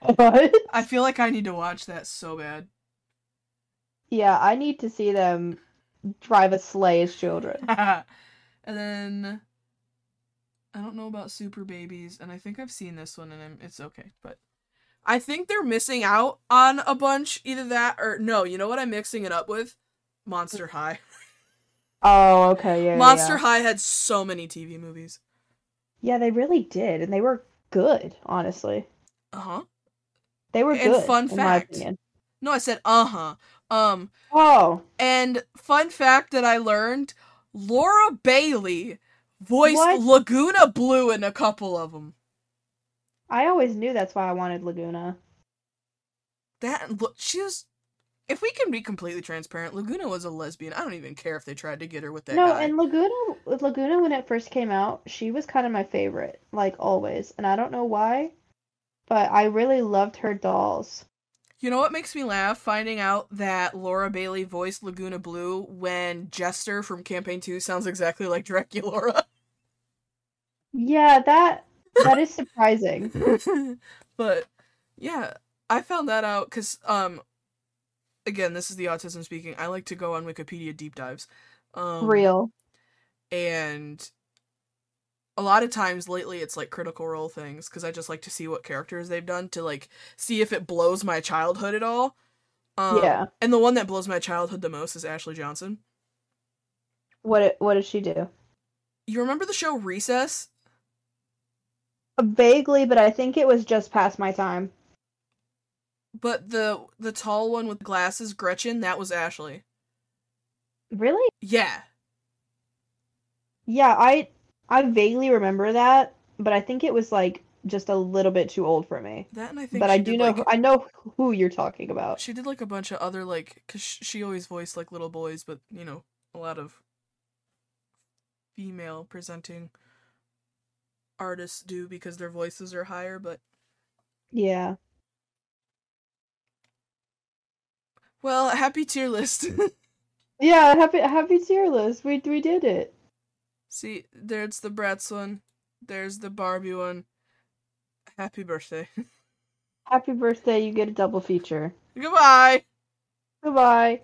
What? I feel like I need to watch that so bad. Yeah, I need to see them drive a sleigh as children. [LAUGHS] and then I don't know about Super Babies, and I think I've seen this one, and I'm, it's okay. But I think they're missing out on a bunch. Either that or no. You know what I'm mixing it up with? Monster High. Oh, okay, yeah. Monster yeah. High had so many TV movies. Yeah, they really did, and they were good, honestly. Uh huh. They were And good. fun fact. No, I said uh huh. Um, Oh, and fun fact that I learned: Laura Bailey voiced What? Lagoona Blue in a couple of them. I always knew that's why I wanted Lagoona. That look, she was. If we can be completely transparent, Lagoona was a lesbian. I don't even care if they tried to get her with that no, guy. and Lagoona, Lagoona when it first came out, she was kind of my favorite, like always, and I don't know why, but I really loved her dolls. You know what makes me laugh? Finding out that Laura Bailey voiced Lagoona Blue when Jester from Campaign 2 sounds exactly like Draculaura. [LAUGHS] Yeah, that that is surprising. [LAUGHS] but yeah, I found that out because um again, this is the autism speaking. I like to go on Wikipedia deep dives. Um Real. and a lot of times lately it's like critical role things because I just like to see what characters they've done to like see if it blows my childhood at all. Um, yeah. And the one that blows my childhood the most is Ashley Johnson. What what does she do? You remember the show Recess? Vaguely, but I think it was just past my time. But the the tall one with glasses, Gretchen, that was Ashley. Really? Yeah. Yeah, I I vaguely remember that, but I think it was like just a little bit too old for me. That and I think But I do know like, I know who you're talking about. she did like a bunch of other like cuz she always voiced like little boys, but you know, a lot of female presenting artists do because their voices are higher, but Yeah. well, happy tier list. [LAUGHS] Yeah, happy happy tier list. We we did it. See, there's the Bratz one. There's the Barbie one. Happy birthday. [LAUGHS] Happy birthday, you get a double feature. Goodbye. Goodbye.